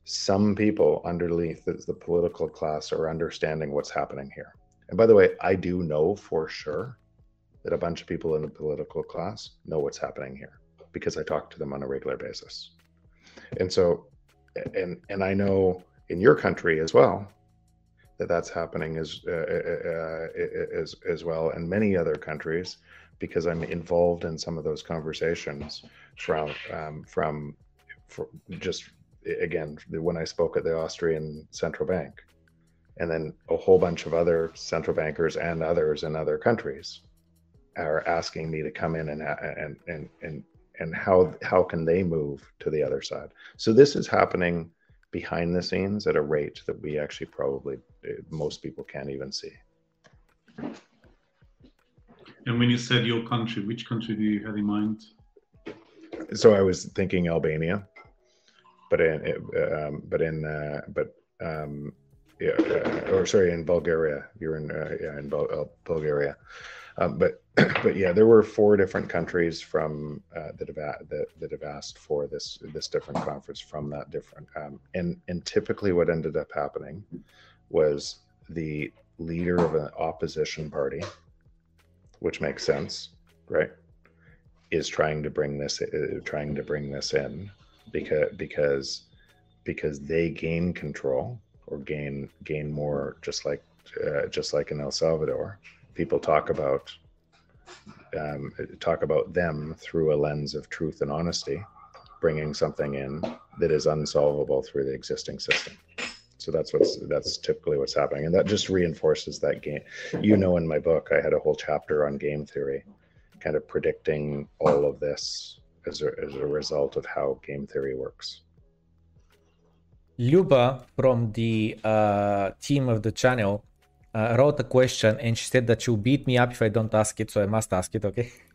some people underneath the, political class are understanding what's happening here. And by the way, I do know for sure that a bunch of people in the political class know what's happening here because I talk to them on a regular basis. And so, and and I know in your country as well that that's happening as uh, uh as as well, and many other countries because I'm involved in some of those conversations from um, from just again when I spoke at the Austrian central bank, and then a whole bunch of other central bankers and others in other countries are asking me to come in and and and and and how how can they move to the other side? So this is happening behind the scenes at a rate that we actually probably most people can't even see. And when you said your country, which country do you have in mind? So I was thinking Albania but in um, but in uh, but um, yeah, uh, or sorry, in Bulgaria. You're in uh, yeah in Bul- uh, Bulgaria, um, but *clears throat* but yeah, there were four different countries from uh, that have that, that have asked for this this different conference from that different um, and and typically what ended up happening was the leader of an opposition party, which makes sense, right? Is trying to bring this uh, trying to bring this in because because because they gain control or gain gain more just like uh, just like in El Salvador people talk about um, talk about them through a lens of truth and honesty bringing something in that is unsolvable through the existing system so that's what's that's typically what's happening and that just reinforces that game you know in my book i had a whole chapter on game theory kind of predicting all of this as a, as a result of how game theory works. Luba from the uh, team of the channel uh, wrote a question and she said that she'll beat me up if I don't ask it, so I must ask it, okay? *laughs*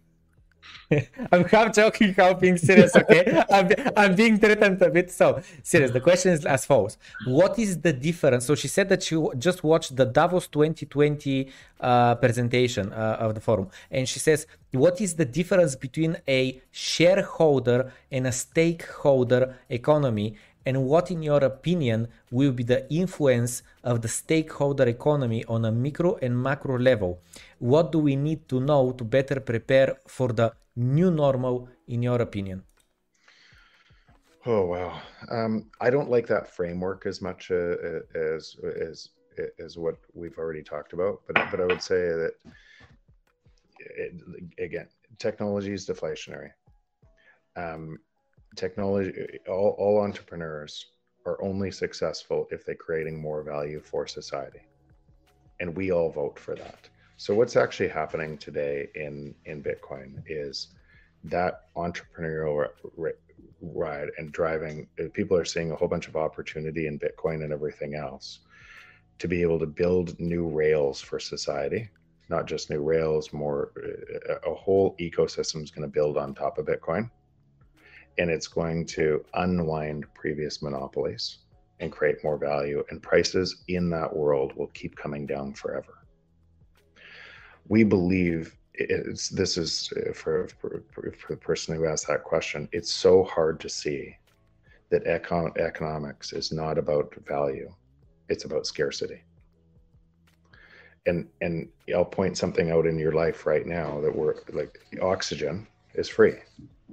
I'm half joking, half being serious, okay? I'm, I'm being threatened a bit. So, serious. The question is as follows What is the difference? So, she said that she just watched the Davos 2020 uh, presentation uh, of the forum. And she says, What is the difference between a shareholder and a stakeholder economy? And what, in your opinion, will be the influence of the stakeholder economy on a micro and macro level? What do we need to know to better prepare for the new normal, in your opinion? Oh wow, um, I don't like that framework as much uh, as as as what we've already talked about, but but I would say that it, again, technology is deflationary. Um, technology, all, all entrepreneurs are only successful if they're creating more value for society, and we all vote for that. So what's actually happening today in in Bitcoin is that entrepreneurial ride and driving. Uh, people are seeing a whole bunch of opportunity in Bitcoin and everything else to be able to build new rails for society. Not just new rails, more uh, a whole ecosystem is going to build on top of Bitcoin, and it's going to unwind previous monopolies and create more value. And prices in that world will keep coming down forever we believe it's this is uh, for, for, for the person who asked that question it's so hard to see that econ- economics is not about value it's about scarcity and and i'll point something out in your life right now that we're like oxygen is free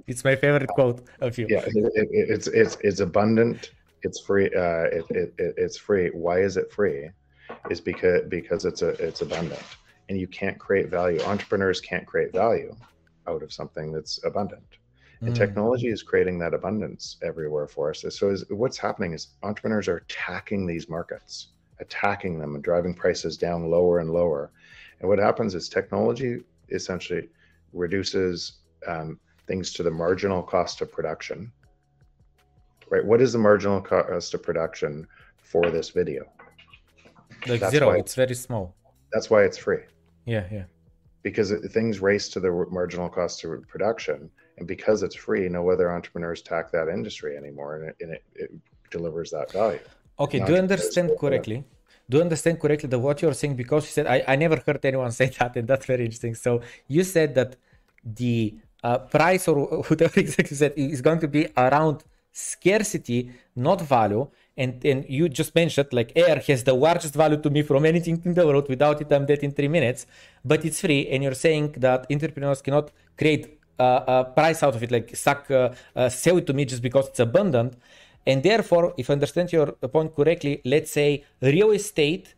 it's my favorite quote of you yeah it, it, it's it's it's abundant it's free uh it, it, it's free why is it free is because because it's a it's abundant and you can't create value. Entrepreneurs can't create value out of something that's abundant. And mm. technology is creating that abundance everywhere for us. So is, what's happening is entrepreneurs are attacking these markets, attacking them and driving prices down lower and lower. And what happens is technology essentially reduces um, things to the marginal cost of production. Right? What is the marginal cost of production for this video? Like That's zero. It's very small. That's why it's free Yeah, yeah. because it, things race to the marginal cost of production, and because it's free, no other entrepreneurs tack that industry anymore, and it, and it, it delivers that value. Okay, do you understand for- uh, correctly? Do you understand correctly that what you're saying? Because you said I, I never heard anyone *laughs* say that, and that's very interesting. So you said that the uh, price or *laughs* whatever *laughs* exactly said is going to be around scarcity, not value. And and you just mentioned like air has the largest value to me from anything in the world. Without it, I'm dead in three minutes. But it's free, and you're saying that entrepreneurs cannot create uh, a price out of it, like suck, uh, uh, sell it to me just because it's abundant. And therefore, if I understand your point correctly, let's say real estate,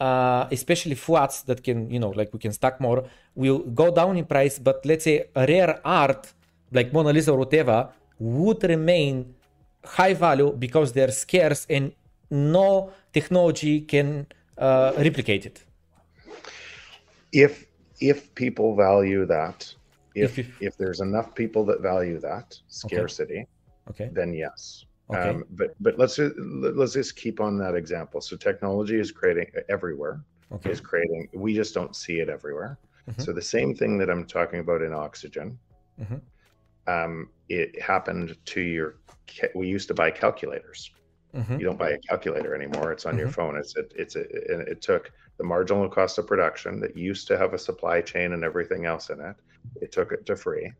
uh, especially flats that can, you know, like we can stack more, will go down in price. But let's say a rare art, like Mona Lisa or whatever, would remain high value because they're scarce and no technology can uh, replicate it. If if people value that, if If- if, if- there's enough people that value that scarcity, Okay. then yes. Okay. Um, but but let's let's just keep on that example. So technology is creating everywhere. Okay. Is creating. We just don't see it everywhere. Mhm. So the same thing that I'm talking about in oxygen, Mhm. um, it happened to your. We used to buy calculators. Mhm. You don't buy a calculator anymore. It's on your phone. It's it, it's a, and it took the marginal cost of production that used to have a supply chain and everything else in it. It took it to free.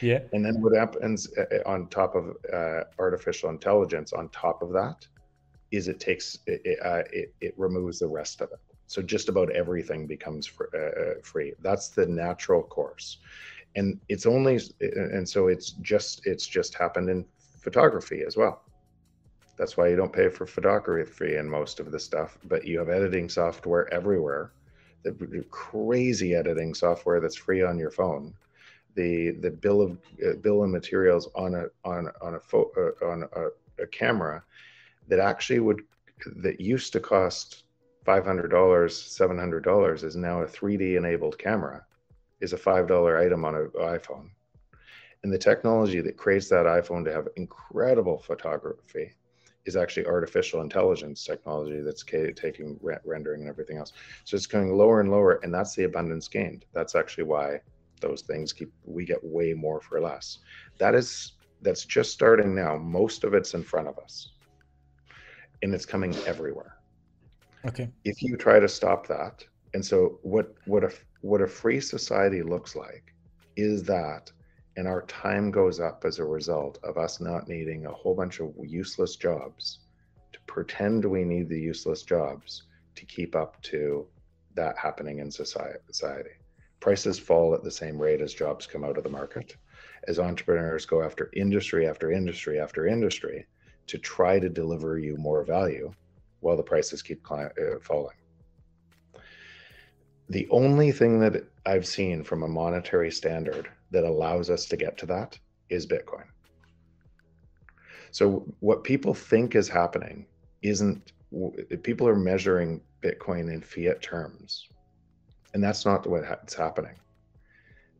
Yeah. And then what happens uh, uh, on top of uh, artificial intelligence, on top of that, is it takes it it, uh, it it removes the rest of it. So just about everything becomes fr- uh, free. That's the natural course, and it's only and so it's just it's just happened in photography as well. That's why you don't pay for photography free in most of the stuff, but you have editing software everywhere. The crazy editing software that's free on your phone the the bill of uh, bill of materials on a on on a pho- uh, on a, a camera that actually would that used to cost five hundred dollars seven hundred dollars is now a 3D enabled camera is a five dollar item on an iPhone. And the technology that creates that iPhone to have incredible photography is actually artificial intelligence technology that's taking re- rendering and everything else. So it's going lower and lower and that's the abundance gained. That's actually why those things keep we get way more for less. That is that's just starting now. Most of it's in front of us. And it's coming everywhere. Okay. if you try to stop that and so what what a what a free society looks like is that and our time goes up as a result of us not needing a whole bunch of useless jobs to pretend we need the useless jobs to keep up to that happening in society society prices fall at the same rate as jobs come out of the market as entrepreneurs go after industry after industry after industry to try to deliver you more value while the prices keep cli- uh, falling. The only thing that I've seen from a monetary standard that allows us to get to that is Bitcoin. So, what people think is happening isn't, people are measuring Bitcoin in fiat terms. And that's not what's happening.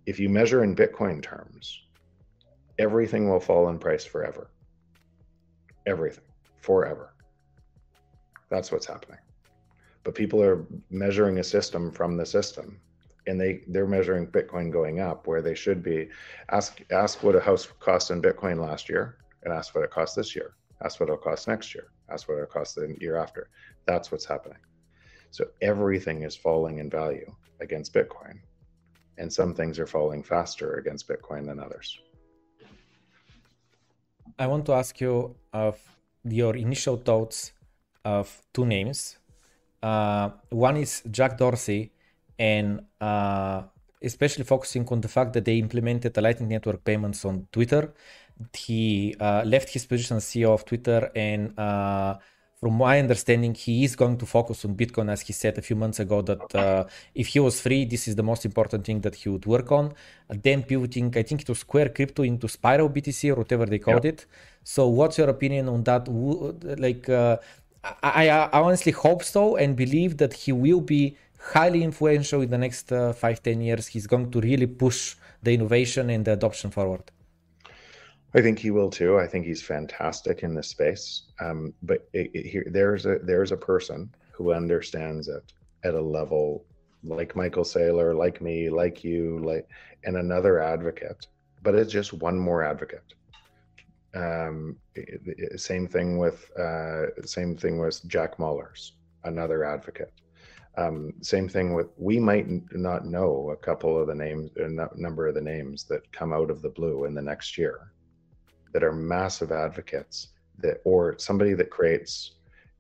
If you measure in Bitcoin terms, everything will fall in price forever. Everything, forever. That's what's happening. But people are measuring a system from the system, and they they're measuring Bitcoin going up where they should be. Ask ask what a house cost in Bitcoin last year, and ask what it costs this year. Ask what it'll cost next year. Ask what it'll cost the year after. That's what's happening. So everything is falling in value against Bitcoin, and some things are falling faster against Bitcoin than others. I want to ask you of your initial thoughts of two names. Uh, one is Jack Dorsey, and uh, especially focusing on the fact that they implemented the Lightning Network payments on Twitter. He uh, left his position as CEO of Twitter, and uh, from my understanding, he is going to focus on Bitcoin, as he said a few months ago. That uh, if he was free, this is the most important thing that he would work on. then pivoting, I think to Square Crypto into Spiral BTC or whatever they called it. So, what's your opinion on that? Like, uh, I, I, I honestly hope so and believe that he will be highly influential in the next uh, five, ten years. He's going to really push the innovation and the adoption forward. I think he will too. I think he's fantastic in this space. Um, but it, it, here, there's a there's a person who understands it at a level like Michael Saylor, like me, like you, like and another advocate, but it's just one more advocate. Um, same thing with uh, same thing with Jack Mallers, another advocate. Um, same thing with we might not know a couple of the names, a number of the names that come out of the blue in the next year, that are massive advocates that, or somebody that creates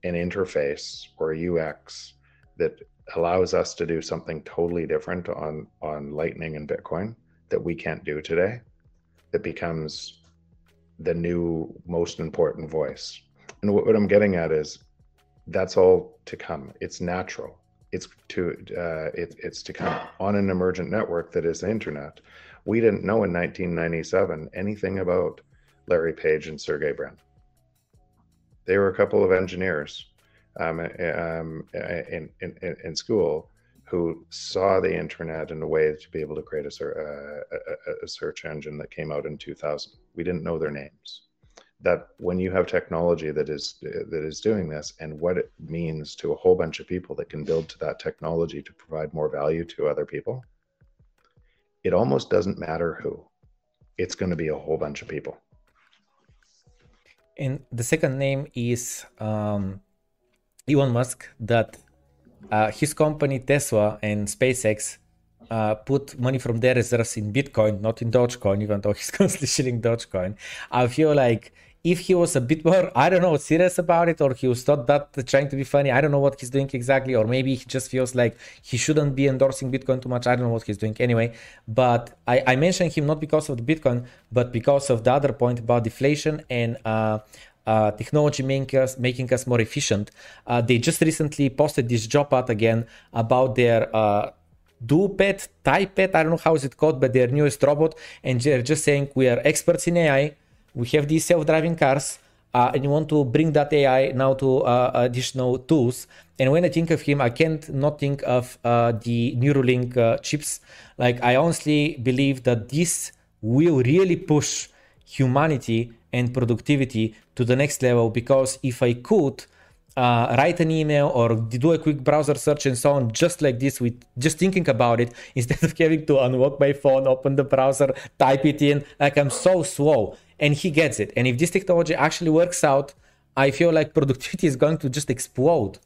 an interface or a UX that allows us to do something totally different on on Lightning and Bitcoin that we can't do today. That becomes the new most important voice. And what, what I'm getting at is that's all to come. It's natural. It's to uh, it, it's to come on an emergent network that is the internet. We didn't know in 1997 anything about Larry Page and Sergey Brin. They were a couple of engineers um, um, in, in, in school who saw the internet in a way to be able to create a, a, a, search engine that came out in 2000. We didn't know their names. That when you have technology that is that is doing this, and what it means to a whole bunch of people that can build to that technology to provide more value to other people, it almost doesn't matter who. It's going to be a whole bunch of people. And the second name is um, Elon Musk that uh, his company Tesla and SpaceX uh, put money from their reserves in Bitcoin, not in Dogecoin, even though he's *laughs* constantly shilling Dogecoin. I feel like if he was a bit more, I don't know, serious about it, or he was not that trying to be funny, I don't know what he's doing exactly, or maybe he just feels like he shouldn't be endorsing Bitcoin too much. I don't know what he's doing anyway. But I, I mentioned him not because of the Bitcoin, but because of the other point about deflation and uh, uh, technology making us, making us more efficient. Uh, they just recently posted this job ad again about their uh, DuoPet, TypePet, I don't know how is it called, but their newest robot. And they're just saying we are experts in AI. We have these self-driving cars. Uh, and you want to bring that AI now to uh, additional tools. And when I think of him, I can't not think of uh, the Neuralink uh, chips. Like I honestly believe that this will really push humanity and productivity to the next level because if I could uh, write an email or do a quick browser search and so on, just like this, with just thinking about it, *laughs* instead of having to unlock my phone, open the browser, type it in, like I'm so slow. And he gets it. And if this technology actually works out, I feel like productivity is going to just explode.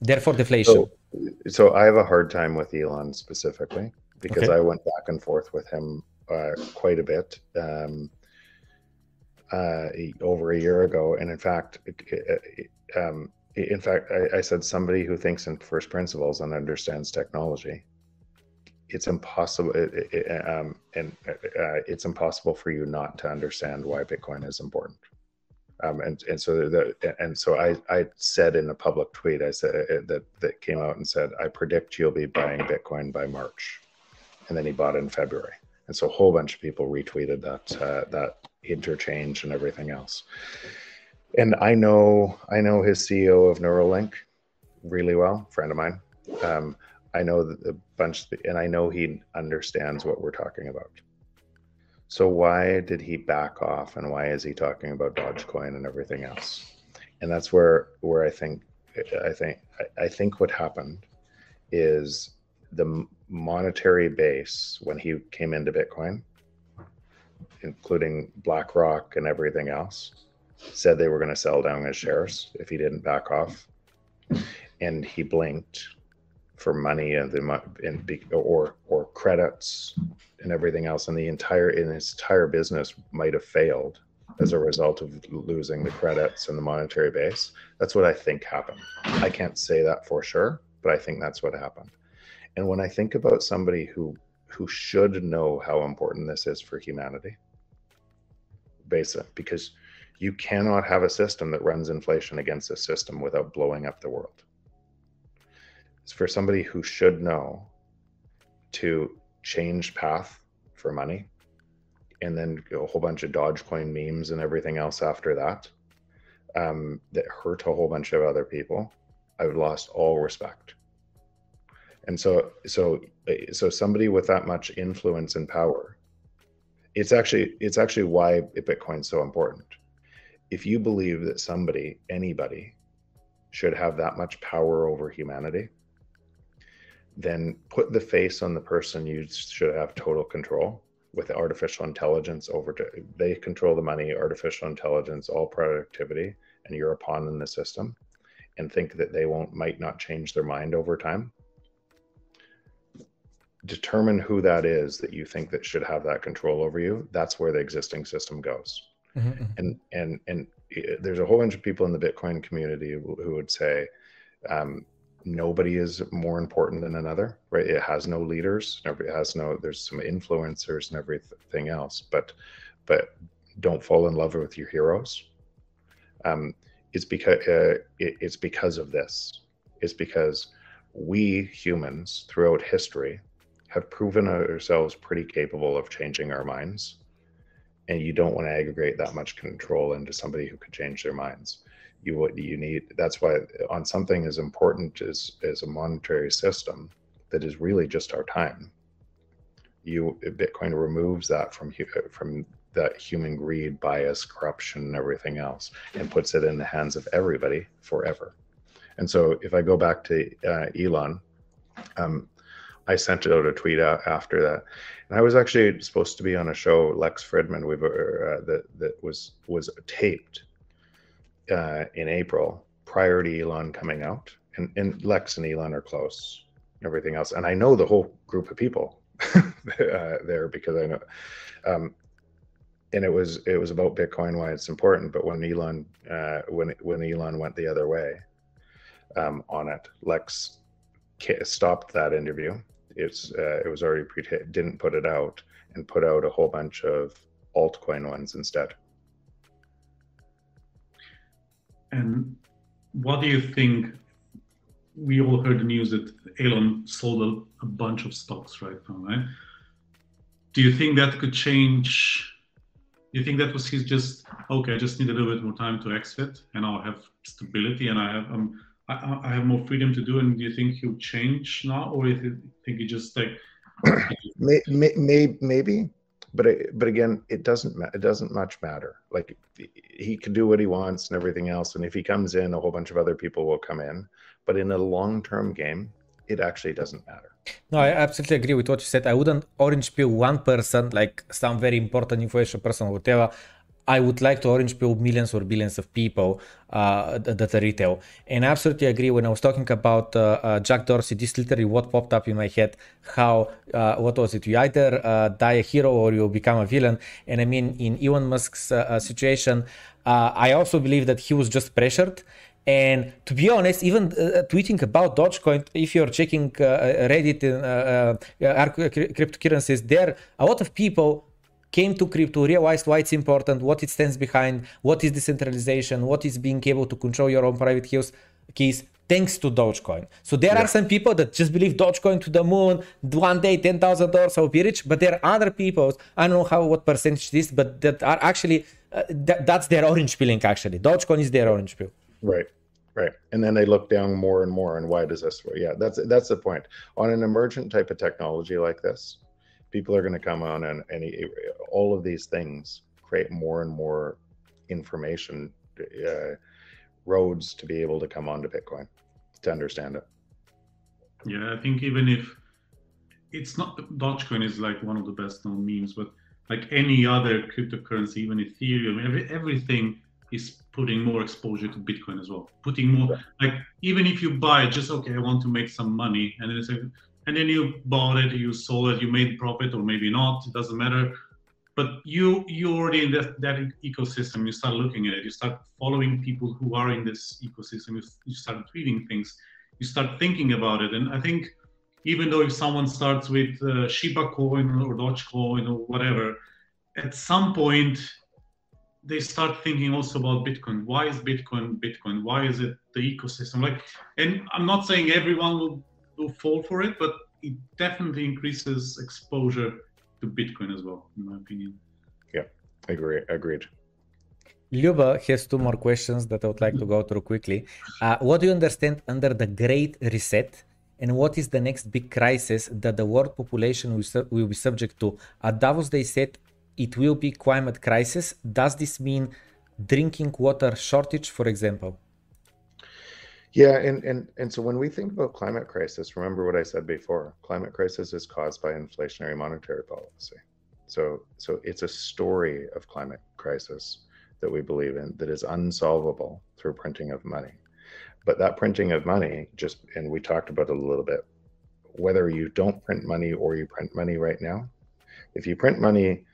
Therefore, deflation. So, so I have a hard time with Elon specifically because okay. I went back and forth with him uh, quite a bit. Um, uh, over a year ago, and in fact, um, in fact, I, I, said somebody who thinks in first principles and understands technology. It's impossible, it, it, um, and uh, it's impossible for you not to understand why Bitcoin is important. Um, and and so the, and so I I said in a public tweet I said uh, that that came out and said I predict you'll be buying Bitcoin by March, and then he bought in February, and so a whole bunch of people retweeted that uh, that interchange and everything else. And I know I know his CEO of Neuralink really well, friend of mine. Um, I know a bunch, and I know he understands what we're talking about. So why did he back off, and why is he talking about Dogecoin and everything else? And that's where where I think I think I think what happened is the monetary base when he came into Bitcoin including BlackRock and everything else, said they were going to sell down his shares if he didn't back off, and he blinked for money and the and or or credits and everything else, and the entire in his entire business might have failed as a result of losing the credits and the monetary base. That's what I think happened. I can't say that for sure, but I think that's what happened. And when I think about somebody who who should know how important this is for humanity, basic because you cannot have a system that runs inflation against a system without blowing up the world. It's for somebody who should know to change path for money and then a whole bunch of Dogecoin memes and everything else after that um, that hurt a whole bunch of other people. I've lost all respect. And so, so, so somebody with that much influence and power it's actually it's actually why Bitcoin's so important. If you believe that somebody, anybody, should have that much power over humanity, then put the face on the person you should have total control with artificial intelligence over to they control the money artificial intelligence all productivity and you're a pawn in the system and think that they won't might not change their mind over time. Determine who that is that you think that should have that control over you. That's where the existing system goes. Mm-hmm. and and and eh, there's a whole bunch of people in the bitcoin community who, who would say um, nobody is more important than another right? It has no leaders it has no there's some influencers and everything else but but don't fall in love with your heroes. Um it's because uh, it, it's because of this. It's because we humans throughout history have proven ourselves pretty capable of changing our minds and you don't want to aggregate that much control into somebody who could change their minds you what you need? That's why on something as important as as a monetary system that is really just our time you bitcoin removes that from from that human greed bias corruption and everything else and puts it in the hands of everybody forever. And so if i go back to uh, elon um, i sent out a tweet after that. And i was actually supposed to be on a show lex fridman we've uh, that that was was taped uh, in April prior to Elon coming out, and, and Lex and Elon are close, everything else, and I know the whole group of people *laughs* uh, there because I know, um, and it was it was about Bitcoin why it's important. But when Elon uh, when when Elon went the other way um, on it, Lex stopped that interview. It's uh, it was already pre didn't put it out and put out a whole bunch of altcoin ones instead. And what do you think? We all heard the news that Elon sold a, a bunch of stocks right now, right? Do you think that could change? Do you think that was his just okay? I just need a little bit more time to exit, and I'll have stability, and I have um, I, I have more freedom to do. And do you think he'll change now, or do you think he just like? maybe, maybe, but but again, it doesn't it doesn't much matter. Like he can do what he wants and everything else, and if he comes in, a whole bunch of other people will come in. But in a long term game, it actually doesn't matter. No, I absolutely agree with what you said. I wouldn't orange pill one person, like some very important influential person, or whatever. I would like to orange pill millions or billions of people uh, that are retail. And I absolutely agree. When I was talking about uh, uh, Jack Dorsey, this literally what popped up in my head. How uh, what was it? You either uh, die a hero or you become a villain. And I mean, in Elon Musk's uh, situation, I also believe that he was just pressured. And to be honest, even uh, tweeting about Dogecoin, if you're checking uh, Reddit and uh, cryptocurrencies, there a lot of people came to crypto, realized why it's important, what it stands behind, what is decentralization, what is being able to control your own private keys, keys thanks to Dogecoin. So there yeah. are some people that just believe Dogecoin to the moon, one day ten thousand dollars I'll be rich. But there are other people, I don't know how what percentage it is, but that are actually uh, that, that's their orange pilling. Actually, Dogecoin is their orange pill. Right. Right, and then they look down more and more, and why does this? Yeah, that's that's the point. On an emergent type of technology like this, people are going to come on and, and all of these things create more and more information uh, roads to be able to come onto bitcoin to understand it. Yeah i think even if it's not dogecoin is like one of the best known memes but like any other cryptocurrency even ethereum every, everything is putting more exposure to bitcoin as well. Putting more like even if you buy just okay i want to make some money and then it's like and then you bought it, you sold it, you made profit or maybe not, it doesn't matter. But you you already in that, that ecosystem, you start looking at it, you start following people who are in this ecosystem, you, you start tweeting things, you start thinking about it. And I think even though if someone starts with uh, Shiba coin or Dogecoin or whatever, at some point they start thinking also about Bitcoin. Why is Bitcoin Bitcoin? Why is it the ecosystem? Like, and I'm not saying everyone will will fall for it, but it definitely increases exposure to Bitcoin as well, in my opinion. Yeah, I agree. Agreed. Luba has two more questions that I would like to go through quickly. Uh, what do you understand under the Great Reset? And what is the next big crisis that the world population will, su- will be subject to? At Davos, they said it will be climate crisis. Does this mean drinking water shortage, for example? Yeah, and, and and so when we think about climate crisis, remember what I said before. Climate crisis is caused by inflationary monetary policy. So so it's a story of climate crisis that we believe in that is unsolvable through printing of money. But that printing of money just and we talked about it a little bit. Whether you don't print money or you print money right now, if you print money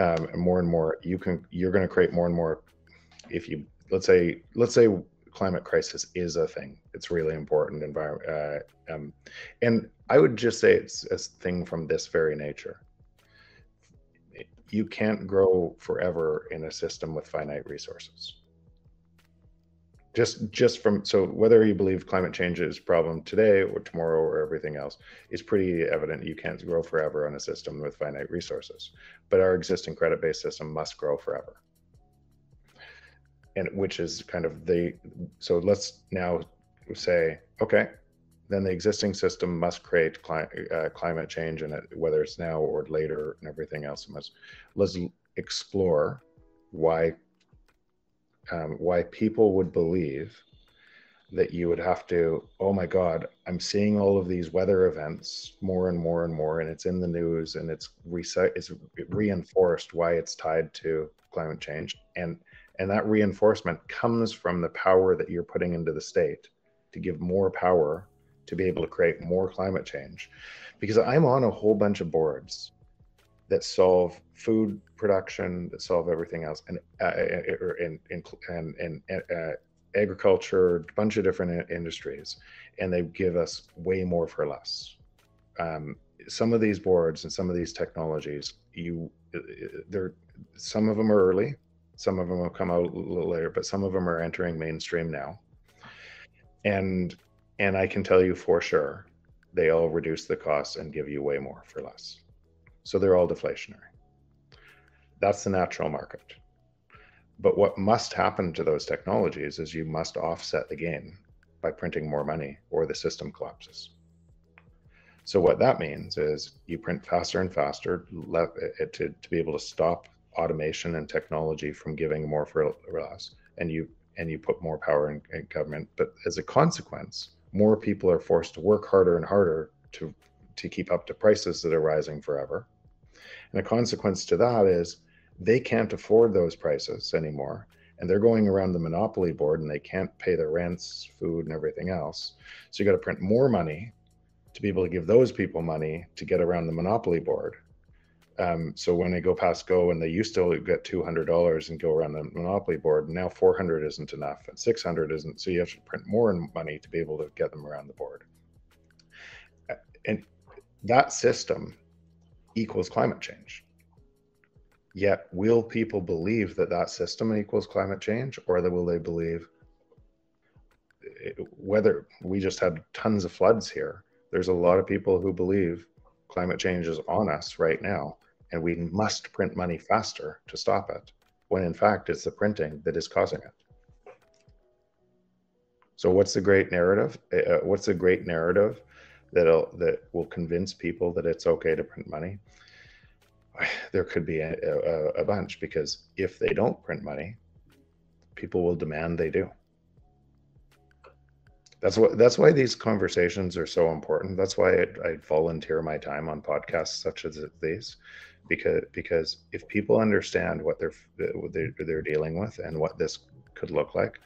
um, more and more, you can you're going to create more and more. If you let's say let's say climate crisis is a thing. It's really important environment. Uh, um, and I would just say it's a thing from this very nature. You can't grow forever in a system with finite resources. Just, just from so whether you believe climate change is a problem today or tomorrow or everything else it's pretty evident. You can't grow forever on a system with finite resources, but our existing credit-based system must grow forever and which is kind of the so let's now say okay then the existing system must create cli- uh, climate change and it, whether it's now or later and everything else must let's explore why um, why people would believe that you would have to oh my god i'm seeing all of these weather events more and more and more and it's in the news and it's it's reinforced why it's tied to climate change and and that reinforcement comes from the power that you're putting into the state to give more power to be able to create more climate change. Because I'm on a whole bunch of boards that solve food production, that solve everything else, and uh, in, in, and, and uh, agriculture, a bunch of different industries, and they give us way more for less. Um, some of these boards and some of these technologies, you, uh, they're some of them are early, some of them will come out a little later, but some of them are entering mainstream now. And and I can tell you for sure, they all reduce the cost and give you way more for less. So they're all deflationary. That's the natural market. But what must happen to those technologies is you must offset the gain by printing more money or the system collapses. So what that means is you print faster and faster to, to be able to stop automation and technology from giving more for less, and you and you put more power in, in government. But as a consequence, more people are forced to work harder and harder to to keep up to prices that are rising forever. And a consequence to that is they can't afford those prices anymore. And they're going around the monopoly board and they can't pay their rents, food, and everything else. So you got to print more money to be able to give those people money to get around the monopoly board. Um, so when they go past go and they used to get two hundred dollars and go around the monopoly board, now four hundred isn't enough and six hundred isn't. So you have to print more money to be able to get them around the board. And that system equals climate change. Yet, will people believe that that system equals climate change, or will they believe whether we just had tons of floods here? There's a lot of people who believe climate change is on us right now and we must print money faster to stop it, when in fact it's the printing that is causing it. So, what's the great narrative? Uh, uh what's the great narrative that that will convince people that it's okay to print money? *sighs* There could be a, a, a bunch because if they don't print money, people will demand they do. That's what. That's why these conversations are so important. That's why I, I volunteer my time on podcasts such as these, because because if people understand what they're what they're, they're dealing with and what this could look like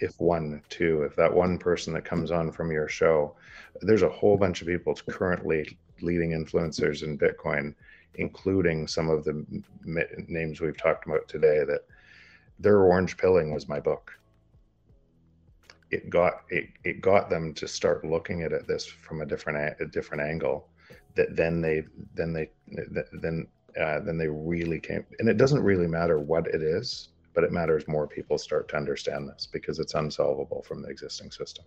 if one two if that one person that comes on from your show there's a whole bunch of people currently leading influencers in bitcoin including some of the names we've talked about today that their orange pilling was my book. It got it, it got them to start looking at it this from a different a different angle that then they then they then uh, then they really came and it doesn't really matter what it is but it matters more people start to understand this because it's unsolvable from the existing system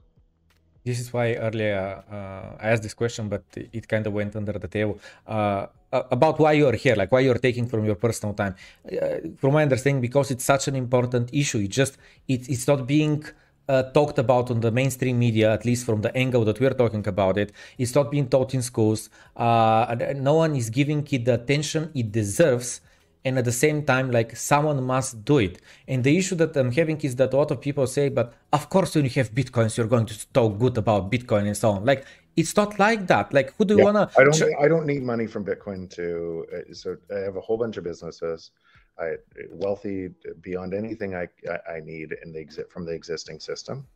this is why earlier uh, I asked this question, but it kind of went under the table uh, about why you're here, like why you're taking from your personal time. Uh, from my understanding, because it's such an important issue, it just it, it's not being uh, talked about on the mainstream media, at least from the angle that we're talking about it. It's not being taught in schools. Uh, no one is giving it the attention it deserves and at the same time like someone must do it and the issue that i'm having is that a lot of people say but of course when you have bitcoins you're going to talk good about bitcoin and so on like it's not like that like who do you Yeah, want I don't. I don't need money from Bitcoin to. Uh, so I have a whole bunch of businesses. I wealthy uh, beyond anything I I, need in the exit from the existing system.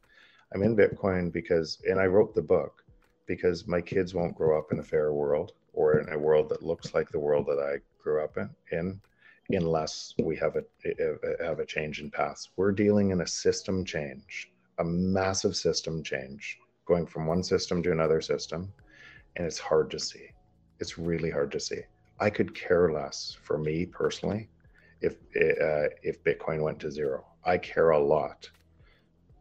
I'm in Bitcoin because, and I wrote the book because my kids won't grow up in a fair world or in a world that looks like the world that I grew up in. in unless we have a have a change in paths. We're dealing in a system change, a massive system change, going from one system to another system, and it's hard to see. It's really hard to see. I could care less for me personally if uh, if Bitcoin went to zero. I care a lot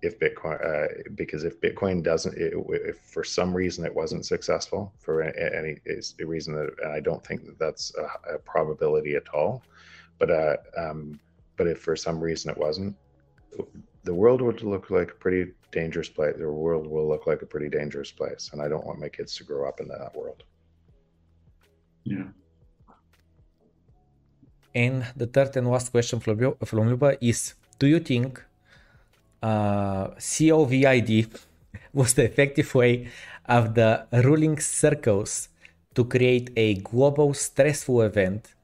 if Bitcoin uh, because if Bitcoin doesn't, if for some reason it wasn't successful for any, any reason that and I don't think that that's a, a probability at all, but uh, um, but if for some reason it wasn't, the world would look like a pretty dangerous place. The world will look like a pretty dangerous place, and I don't want my kids to grow up in that world. Yeah. And the third and last question from Luba is Do you think uh, COVID *laughs* was the effective way of the ruling circles to create a global stressful event,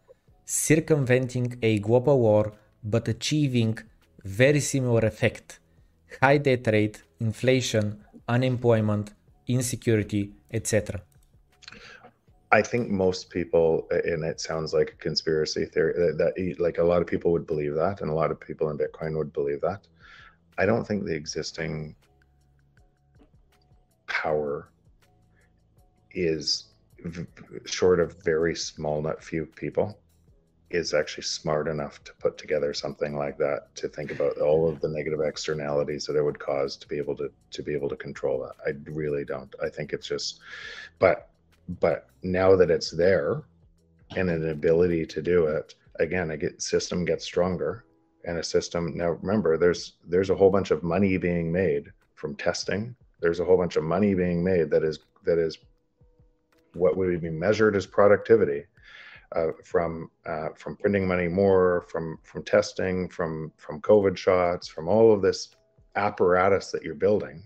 circumventing a global war but achieving very similar effect high debt rate, inflation, unemployment, insecurity, etc. I think most people, and it sounds like a conspiracy theory, that, that like a lot of people would believe that, and a lot of people in Bitcoin would believe that. I don't think the existing power is short of very small, not few people, is actually smart enough to put together something like that to think about all of the negative externalities that it would cause to be able to to be able to control that. I really don't. I think it's just, but but now that it's there and an ability to do it again a get, system gets stronger and a system now remember there's there's a whole bunch of money being made from testing. There's a whole bunch of money being made that is that is what would be measured as productivity uh, from uh, from printing money more from from testing from from covid shots from all of this apparatus that you're building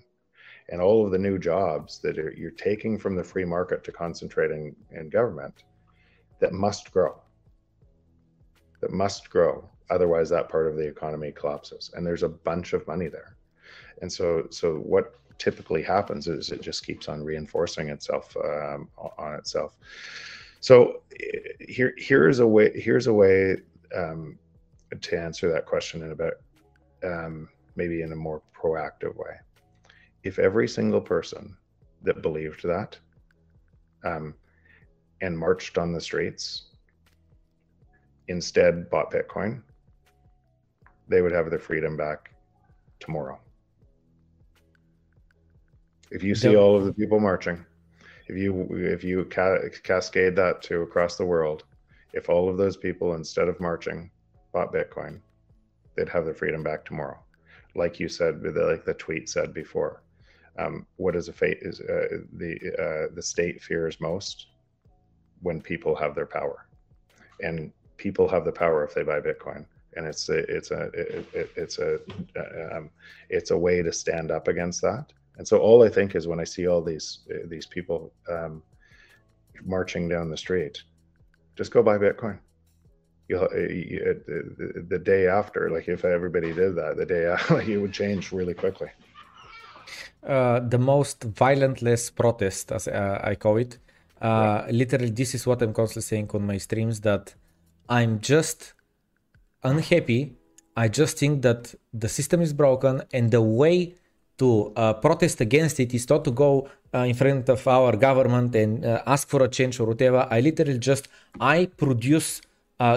and all of the new jobs that are, you're taking from the free market to concentrating in government that must grow. That must grow. Otherwise that part of the economy collapses and there's a bunch of money there. And so so what typically happens is it just keeps on reinforcing itself um, on itself. So here here's a way here's a way um, to answer that question in a bit um, maybe in a more proactive way if every single person that believed that um, and marched on the streets instead bought Bitcoin, they would have their freedom back tomorrow. If you see all of the people marching, if you if you ca- cascade that to across the world, if all of those people instead of marching bought Bitcoin, they'd have their freedom back tomorrow. Like you said, like the tweet said before, um, what is a fate is uh, the uh, the state fears most when people have their power. And people have the power if they buy bitcoin. And it's a it's a it, it's a um, it's a way to stand up against that. And so all i think is when i see all these these people um, marching down the street just go buy bitcoin. You'll you, the, the day after like if everybody did that the day *laughs* after it would change really quickly uh, the most violentless protest, as uh, I call it. Uh, literally, this is what I'm constantly saying on my streams that I'm just unhappy. I just think that the system is broken, and the way to uh, protest against it is not to go uh, in front of our government and ask for a change or whatever. I literally just I produce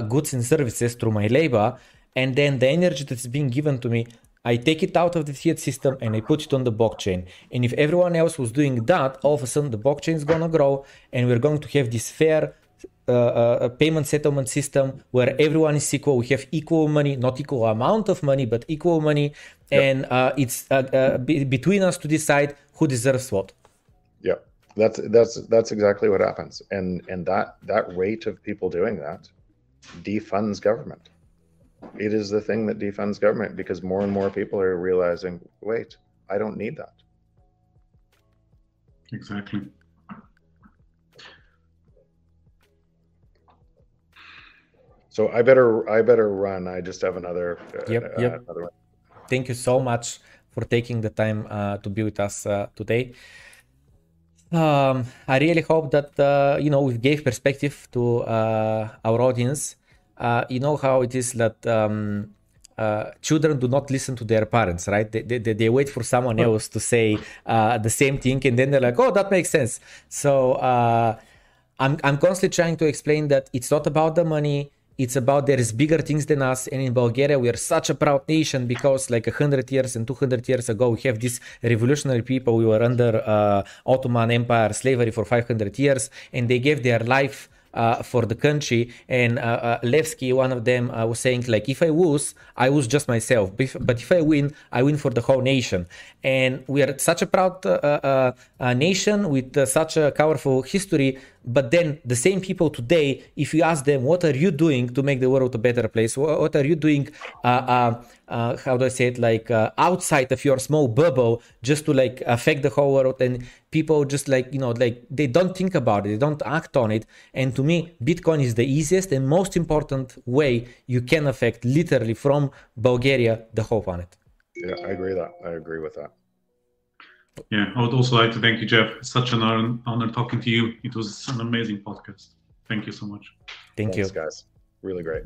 goods and services through my labor, and then the energy that's being given to me I take it out of the fiat system and I put it on the blockchain. And if everyone else was doing that, all of a sudden the blockchain is gonna grow and we're going to have this fair uh, uh, payment settlement system where everyone is equal. We have equal money, not equal amount of money, but equal money, yep. and uh, it's uh, uh, be- between us to decide who deserves what. Yeah, that's that's that's exactly what happens, and and that that rate of people doing that defunds government. It is the thing that defunds government because more and more people are realizing, wait, I don't need that. Exactly. So I better I better run. I just have another. Uh, Yep, uh, yep. another one. Thank you so much for taking the time uh, to be with us uh, today. Um, I really hope that uh, you know we gave perspective to uh, our audience. Uh, you know how it is that um, uh, children do not listen to their parents, right? They, they, they wait for someone else to say uh, the same thing, and then they're like, "Oh, that makes sense." So uh, I'm I'm constantly trying to explain that it's not about the money. It's about there is bigger things than us. And in Bulgaria, we are such a proud nation because like 100 years and 200 years ago, we have these revolutionary people. We were under uh, Ottoman Empire slavery for 500 years, and they gave their life uh, for the country. And uh, uh, Levski, one of them, uh, was saying like, if I lose, I lose just myself. But if, I win, I win for the whole nation. And we are such a proud nation with such a powerful history. But then the same people today, if you ask them, what are you doing to make the world a better place? What, are you doing? Uh, uh, uh, how do I say it? Like uh, outside of your small bubble, just to like affect the whole world. And people just like you know, like they don't think about it, they don't act on it. And to me, Bitcoin is the easiest and most important way you can affect literally from Bulgaria the whole planet. Yeah, I agree that. I agree with that. Yeah, I would also like to thank you, Jeff. It's such an honor, honor talking to you. It was an amazing podcast. Thank you so much. Thank Thanks, you. guys. Really great.